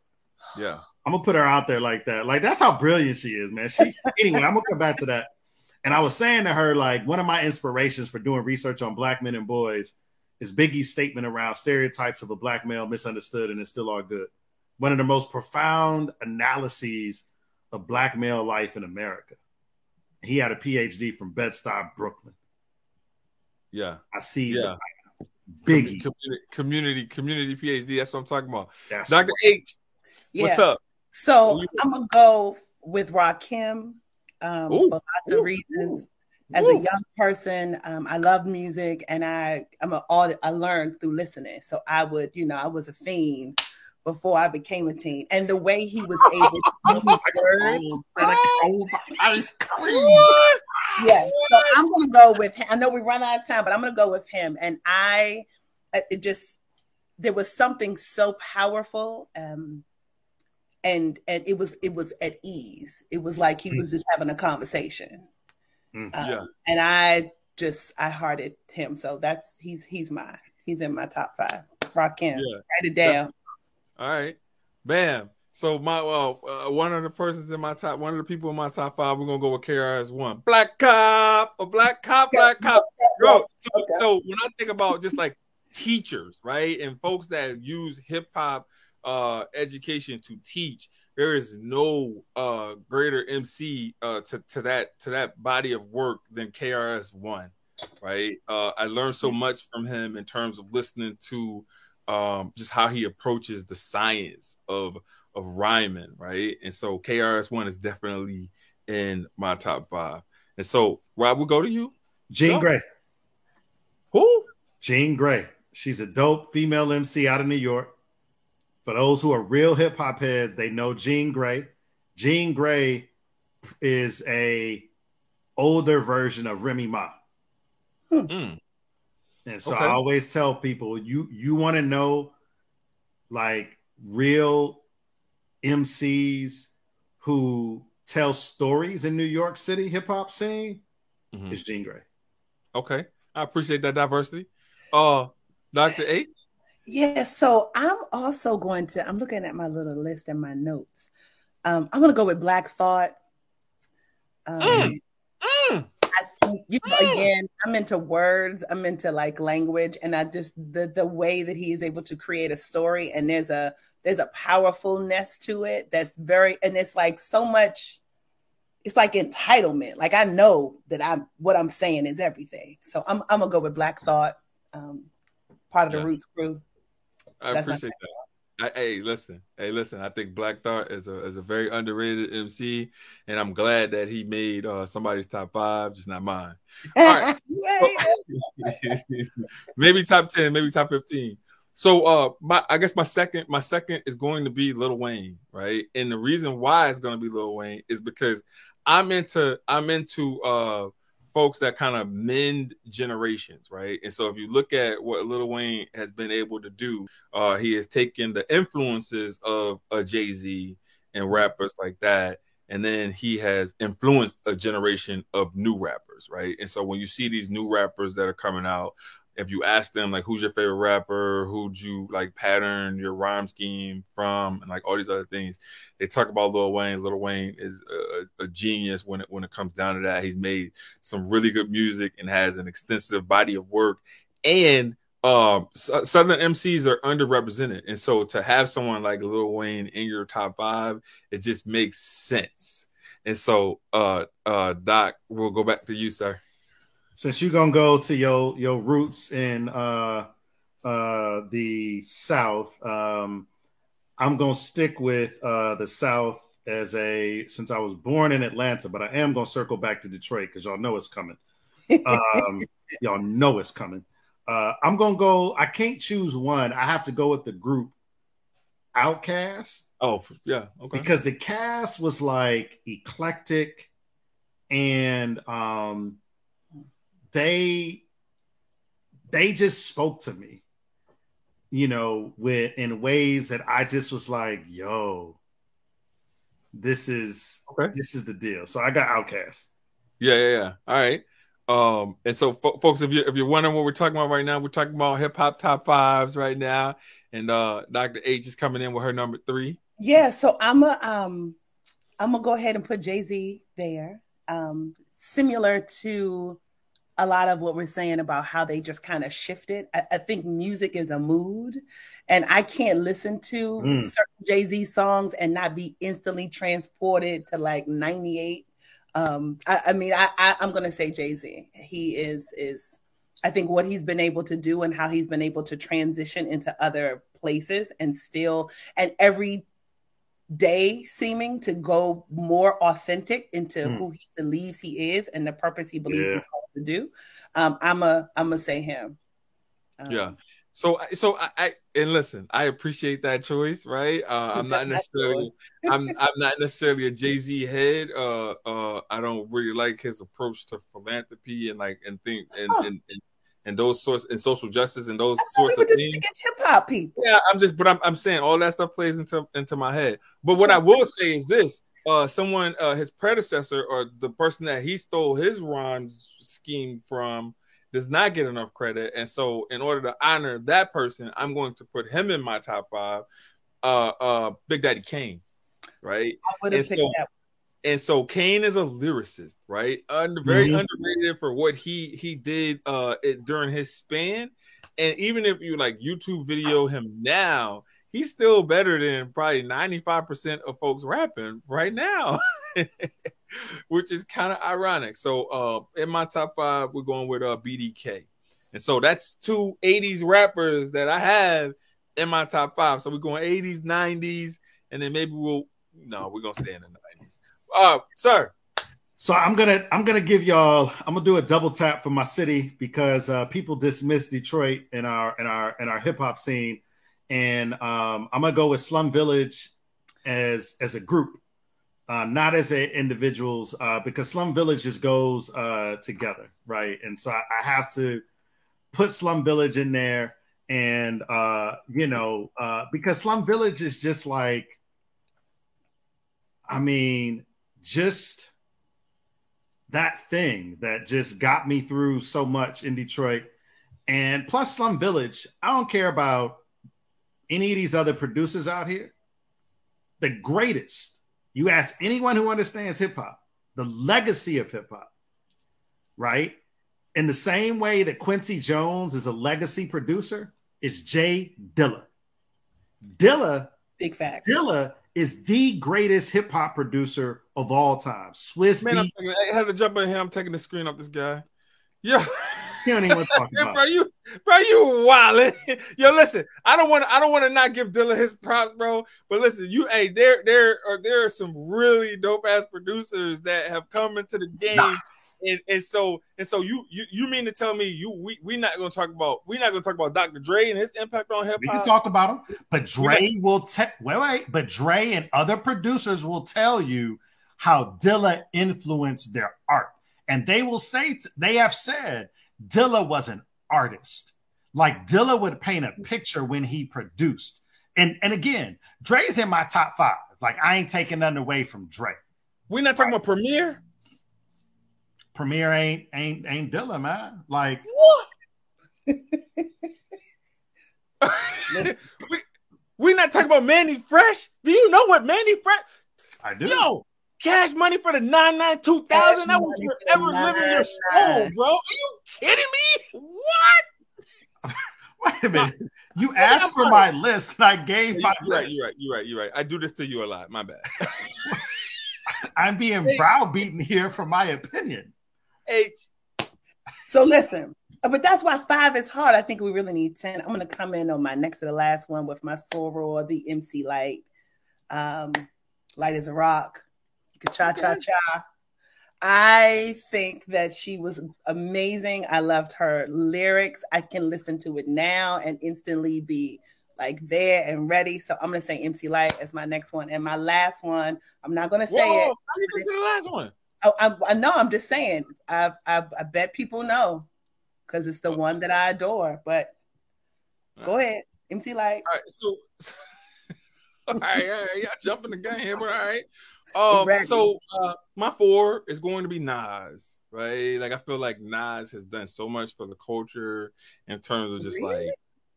Yeah. I'm gonna put her out there like that. Like that's how brilliant she is, man. She anyway, I'm gonna come back to that. And I was saying to her, like, one of my inspirations for doing research on black men and boys is Biggie's statement around stereotypes of a black male misunderstood and it's still all good. One of the most profound analyses of black male life in America. He had a PhD from Bed-Stuy, Brooklyn. Yeah. I see Yeah. Biggie. Community, community, community PhD. That's what I'm talking about. That's Dr. H, Yeah. what's up? So Who I'm gonna go with Rakim um, Ooh. for lots Ooh. of reasons. As Woo. a young person, um, I love music, and I I'm a all I learned through listening. So I would, you know, I was a fiend before I became a teen, and the way he was able to use words. Yes, so I'm gonna go with him. I know we run out of time, but I'm gonna go with him. And I, it just there was something so powerful, um, and and it was it was at ease. It was like he was just having a conversation, Mm. Um, Yeah. And I just I hearted him, so that's he's he's my he's in my top five. Rakim, Yeah. write it down. All right. Bam. So my well, uh, one of the persons in my top, one of the people in my top five, we're gonna go with KRS One. Black cop, a black cop, black cop. Yo, so, Okay. so when I think about just like teachers, right, and folks that use hip hop uh education to teach, there is no uh greater MC uh to, to that to that body of work than KRS One, right? Uh I learned so much from him in terms of listening to um just how he approaches the science of of rhyming, right? And so KRS One is definitely in my top five. And so Rob, we'll go to you. Jean No. Grae. Who? Jean Grae. She's a dope female MC out of New York. For those who are real hip hop heads, they know Jean Grae. Jean Grae is a older version of Remy Ma. Mm, And so Okay. I always tell people you you want to know like real MCs who tell stories in New York City hip hop scene mhm. is Jean Grae. Okay. I appreciate that diversity. Uh Dr. H. Yeah, so I'm also going to, I'm looking at my little list and my notes. Um, I'm going to go with Black Thought. Um, Mm. Mm. You know, again, I'm into words, I'm into like language, and I just, the, the way that he is able to create a story, and there's a, there's a powerfulness to it that's very, and it's like so much, it's like entitlement. Like I know that I'm, what I'm saying is everything. So I'm, I'm going to go with Black Thought, um, part of the Roots crew. I That's appreciate that. I, hey, listen, hey, listen. I think Black Thought is a is a very underrated MC, and I'm glad that he made uh, somebody's top five, just not mine. right. Yeah, maybe top ten, maybe top fifteen. So, uh, my I guess my second my second is going to be Lil Wayne, right? And the reason why it's going to be Lil Wayne is because I'm into I'm into uh folks that kind of mend generations, right? And so if you look at what Lil Wayne has been able to do, uh, he has taken the influences of a Jay Z and rappers like that, and then he has influenced a generation of new rappers, right? And so when you see these new rappers that are coming out, if you ask them like who's your favorite rapper, who'd you like pattern your rhyme scheme from, and like all these other things, they talk about Lil Wayne. Lil Wayne is a, a genius when it when it comes down to that. He's made some really good music and has an extensive body of work, and um, Southern MCs are underrepresented, and so to have someone like Lil Wayne in your top five, it just makes sense. And so, uh, uh, Doc, we'll go back to you, sir since you're gonna go to your your roots in uh uh the South, um, I'm gonna stick with uh the South as a since I was born in Atlanta, but I am gonna circle back to Detroit because y'all know it's coming. Um, y'all know it's coming. Uh, I'm gonna go. I can't choose one. I have to go with the group OutKast. Oh yeah, okay. Because the cast was like eclectic, and um, they they just spoke to me, you know, with in ways that I just was like, yo, this is okay. this is the deal. So I got OutKast. Yeah, yeah, yeah. All right. Um, and so fo- folks, if you're if you're wondering what we're talking about right now, we're talking about hip hop top fives right now. And uh Dr. H is coming in with her number three. Yeah, so I'm a um I'm gonna go ahead and put Jay-Z there. Um, similar to a lot of what we're saying about how they just kind of shifted. I, I, think music is a mood, and I can't listen to mm. certain Jay Z songs and not be instantly transported to like '98. Um, I, I, mean, I, I, I'm going to say Jay Z. He is is I think what he's been able to do and how he's been able to transition into other places and still and every day seeming to go more authentic into mm. who he believes he is and the purpose he believes yeah. he's called to do. Um, I'm a I'm gonna say him. Um, yeah. So so I, I, and listen, I appreciate that choice, right? Uh, I'm not necessarily I'm I'm not necessarily a Jay Z head. Uh, uh, I don't really like his approach to philanthropy and like and think and, huh. and, and and those sorts and social justice and those sorts of things. Hip hop people. Yeah, I'm just, but I'm, I'm saying all that stuff plays into into my head. But what I will say is this: uh, someone, uh, his predecessor or the person that he stole his rhymes scheme from does not get enough credit, and so in order to honor that person, I'm going to put him in my top five. Uh, uh, Big Daddy Kane, right? I would have picked so, that and so Kane is a lyricist, right? Under, very mm-hmm. underrated for what he he did uh it, during his span. And even if you like YouTube video him now, he's still better than probably 95% of folks rapping right now. Which is kind of ironic. So uh in my top five, we're going with uh BDK. And so that's two 80s rappers that I have in my top five. So we're going 80s, 90s, and then maybe we'll no, we're gonna stay in the uh, sir. So I'm gonna I'm gonna give y'all I'm gonna do a double tap for my city because uh, people dismiss Detroit in our in our in our hip hop scene, and um, I'm gonna go with Slum Village as as a group, uh, not as a individuals, uh, because Slum Village just goes uh, together, right? And so I, I have to put Slum Village in there, and uh, you know uh, because Slum Village is just like, I mean just that thing that just got me through so much in Detroit. And plus Slum Village, I don't care about any of these other producers out here. The greatest, you ask anyone who understands hip hop, the legacy of hip hop, right? In the same way that Quincy Jones is a legacy producer, is J Dilla. Dilla, big fact. Dilla is the greatest hip hop producer of all time. Swizz Man, I'm taking, I had to jump in here. I'm taking the screen off this guy. Yeah. He don't even want to talk about. bro, you, bro, you wild. Yo, listen, I don't want to, I don't want to not give Dilla his props, bro. But listen, you, hey, there, there are, there are some really dope ass producers that have come into the game. Nah. And, and so and so you you you mean to tell me you we we not gonna talk about we not gonna talk about Dr. Dre and his impact on hip hop? We can talk about him, but Dre will tell wait wait, but Dre and other producers will tell you how Dilla influenced their art. And they will say, t- they have said Dilla was an artist. Like Dilla would paint a picture when he produced. And, and again, Dre's in my top five. Like I ain't taking nothing away from Dre. We're not talking right. about Premier. Premier ain't ain't ain't Dilla, man. Like what? we, we not talking about Mannie Fresh. Do you know what Mannie Fresh? I do. Yo, cash money for the 992,000. That was forever living your soul, bro. Are you kidding me? What? Wait a minute. You asked for my list and I gave my you're right, you're right, you're right, you're right. I do this to you a lot. My bad. I'm being browbeaten here for my opinion. H. So listen, but that's why five is hard. I think we really need 10. I'm gonna come in on my next to the last one with my soror, the MC Lyte. Um, Lyte as a rock. You could cha cha cha. I think that she was amazing. I loved her lyrics. I can listen to it now and instantly be like there and ready. So I'm gonna say MC Lyte as my next one. And my last one, I'm not gonna say Whoa, it. how you get to the last one? Oh, I, I know. I'm just saying. I, I I bet people know because it's the one that I adore. But go ahead, MC Lyte. All right, so all right, all right, y'all jumping the game here, but all right. Um, so uh, my four is going to be Nas, right? Like I feel like Nas has done so much for the culture in terms of just Really? like,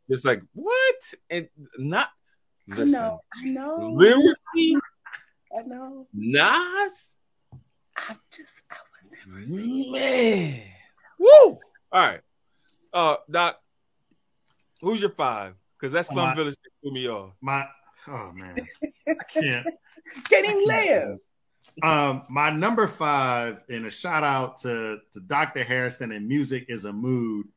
just like what and not. I know. I know. lyrically, I know. Nas, I just I was never. man, woo! All right, uh, Doc, who's your five? Because that Slum My- Village threw me off. My oh man, I can't. Can he live? Um, my number five, and a shout out to, to Dr. Harrison and Music is a Mood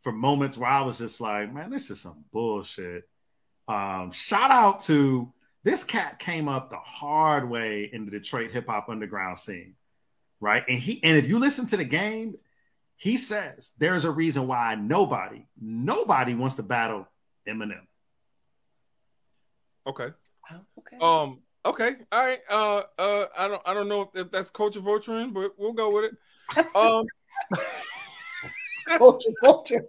for moments where I was just like, man, this is some bullshit. Um, shout out to this cat came up the hard way in the Detroit hip hop underground scene, right? And he and if you listen to the game, he says there's a reason why nobody, nobody wants to battle Eminem. Okay. Oh, okay. Um. Okay. All right. Uh. Uh. I don't. I don't know if, if that's culture vulturing, but we'll go with it. Um. Vulture, vulture.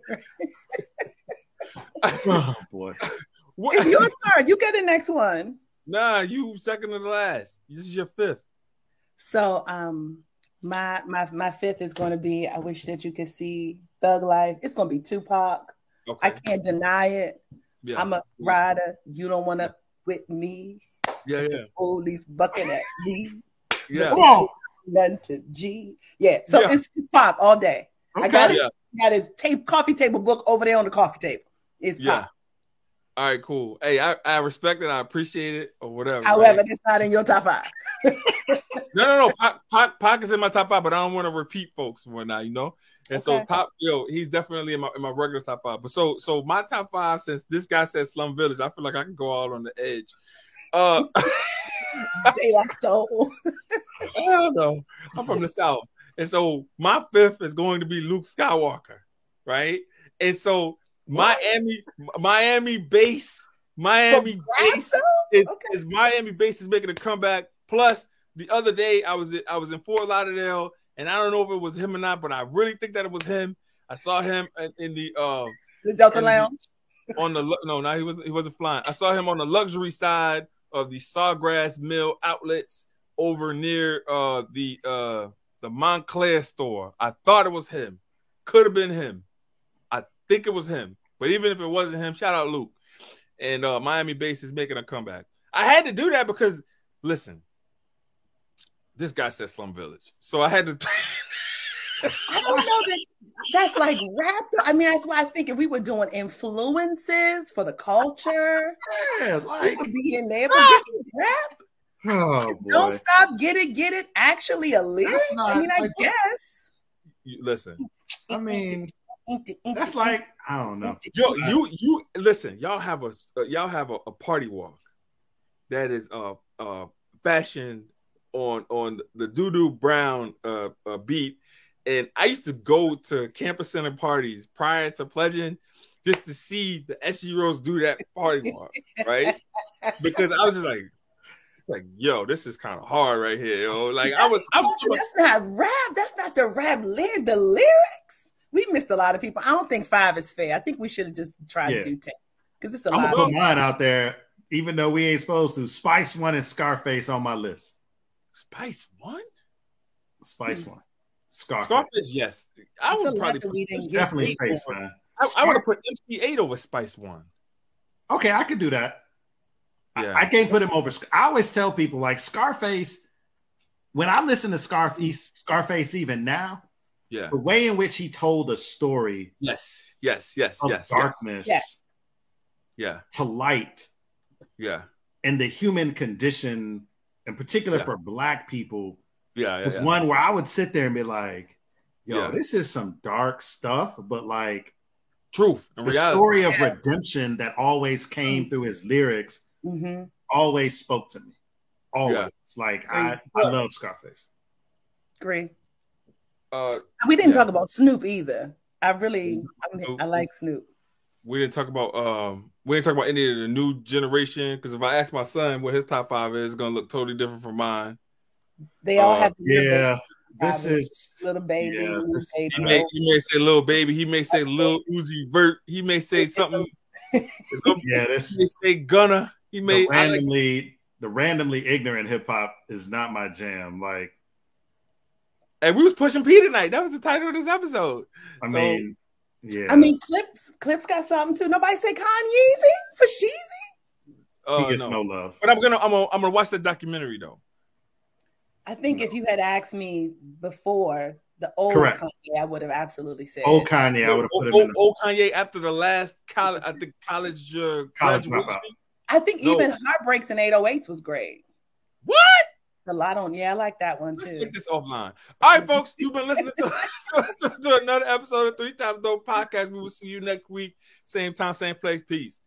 Oh boy. what- It's your turn. You get the next one. Nah. You second to the last. This is your fifth. So um my my my fifth is gonna be I wish that you could see Thug Life. It's gonna be Tupac. Okay. I can't deny it. yeah. I'm a rider. You don't wanna with me. yeah. Yeah. Police bucking at me. Yeah. Come on. None to G. Yeah. So Yeah. it's Tupac all day. I got it. Yeah. Got his tape coffee table book over there on the coffee table. It's Yeah. Pac. All right. Cool. Hey, I, I respect it. I appreciate it, or whatever. However, right? it's not in your top five. no, no, no. Pac, Pac, Pac is in my top five, but I don't want to repeat folks and whatnot, you know. And so, Okay. Pop, yo, he's definitely in my in my regular top five. But so, so my top five, since this guy said Slum Village, I feel like I can go all on the edge. Uh, they like soul. I don't know. I'm from the south, and so my fifth is going to be Luke Skyywalker, right? And so What? Miami, Miami bass, Miami bass is, Okay. is Miami bass is making a comeback. Plus, the other day I was I was in Fort Lauderdale, and I don't know if it was him or not, but I really think that it was him. I saw him in, in the uh The Delta Lounge. on the no, no, he wasn't he wasn't flying. I saw him on the luxury side of the Sawgrass Mill outlets over near uh the uh the Moncler store. I thought it was him. Could have been him. I think it was him. But even if it wasn't him, shout out Luke. And uh Miami bass is making a comeback. I had to do that because listen, this guy said Slum Village. So I had to I don't know that that's like rap. I mean, that's why I think if we were doing influences for the culture, Yeah, it like would be in there. But this is rap. oh Don't stop, get it, get it. Actually, a lyric. Not- I mean, I like- guess. You- listen. I mean, that's like I don't know. Yo, you you listen. Y'all have a uh, y'all have a, a party walk that is uh uh fashioned on on the doo doo brown uh, uh beat, and I used to go to campus center parties prior to pledging just to see the SG Rhos do that party walk, right? Because I was just like. Like yo, this is kind of hard right here, yo. Like I was, I was, that's not rap. That's not the rap lyric. The lyrics. We missed a lot of people. I don't think five is fair. I think we should have just tried Yeah. to do ten because it's a I'm lot. gonna put mine out there, even though we ain't supposed to. Spice one and Scarface on my list. Spice one, Spice hmm. one, Scarface. Scarface, yes. I It's would lot probably put It's definitely Eight face, over. man. I, I want to put MC Eiht over Spice One. Okay, I could do that. Yeah. I, I can't put him over. I always tell people like Scarface. When I listen to Scarface, Scarface even now, Yeah. the way in which he told a story Yes. Yes. Yes. of Yes. Yes. darkness Yes. Yeah. to light Yeah. and the human condition, in particular Yeah. for Black people, Yeah. Yeah. was yeah. one where I would sit there and be like, "Yo, Yeah. this is some dark stuff," but like Truth and the reality. story of Yeah. redemption that always came through his lyrics hmm always spoke to me. Always, Yeah. like I, I love Scarface. Agree. Uh, We didn't Yeah. talk about Snoop either. I really, I, mean, Snoop. I like Snoop. we didn't talk about um we didn't talk about any of the new generation because if I ask my son what his top five is, it's gonna look totally different from mine. They all Uh, have the little Yeah, this Probably. is little baby, Yeah, little baby. He may he may say little baby, he may say little Uzi Vert, he may say It's something. yeah, he this may say Gunna. He may the I like, randomly the randomly ignorant hip hop is not my jam. Like, and we was pushing P tonight. That was the title of this episode. I So- mean, yeah, I mean, Clipse, Clipse got something too. Nobody say Kanye for Sheezy. Uh, he gets no. no love. But I'm gonna I'm gonna I'm gonna watch the documentary though. I think if you had asked me before the old Correct. Kanye, I would have absolutely said. Old Kanye, I would have old, put him old, in the old Kanye after the last college, I think college uh, College dropout. I think No. even Heartbreaks and 808s was great. A lot on, yeah, I like that one Let's too. take this offline. All right, folks, you've been listening to, to, to another episode of Three Times Dope Podcast. We will see you next week, same time, same place. Peace.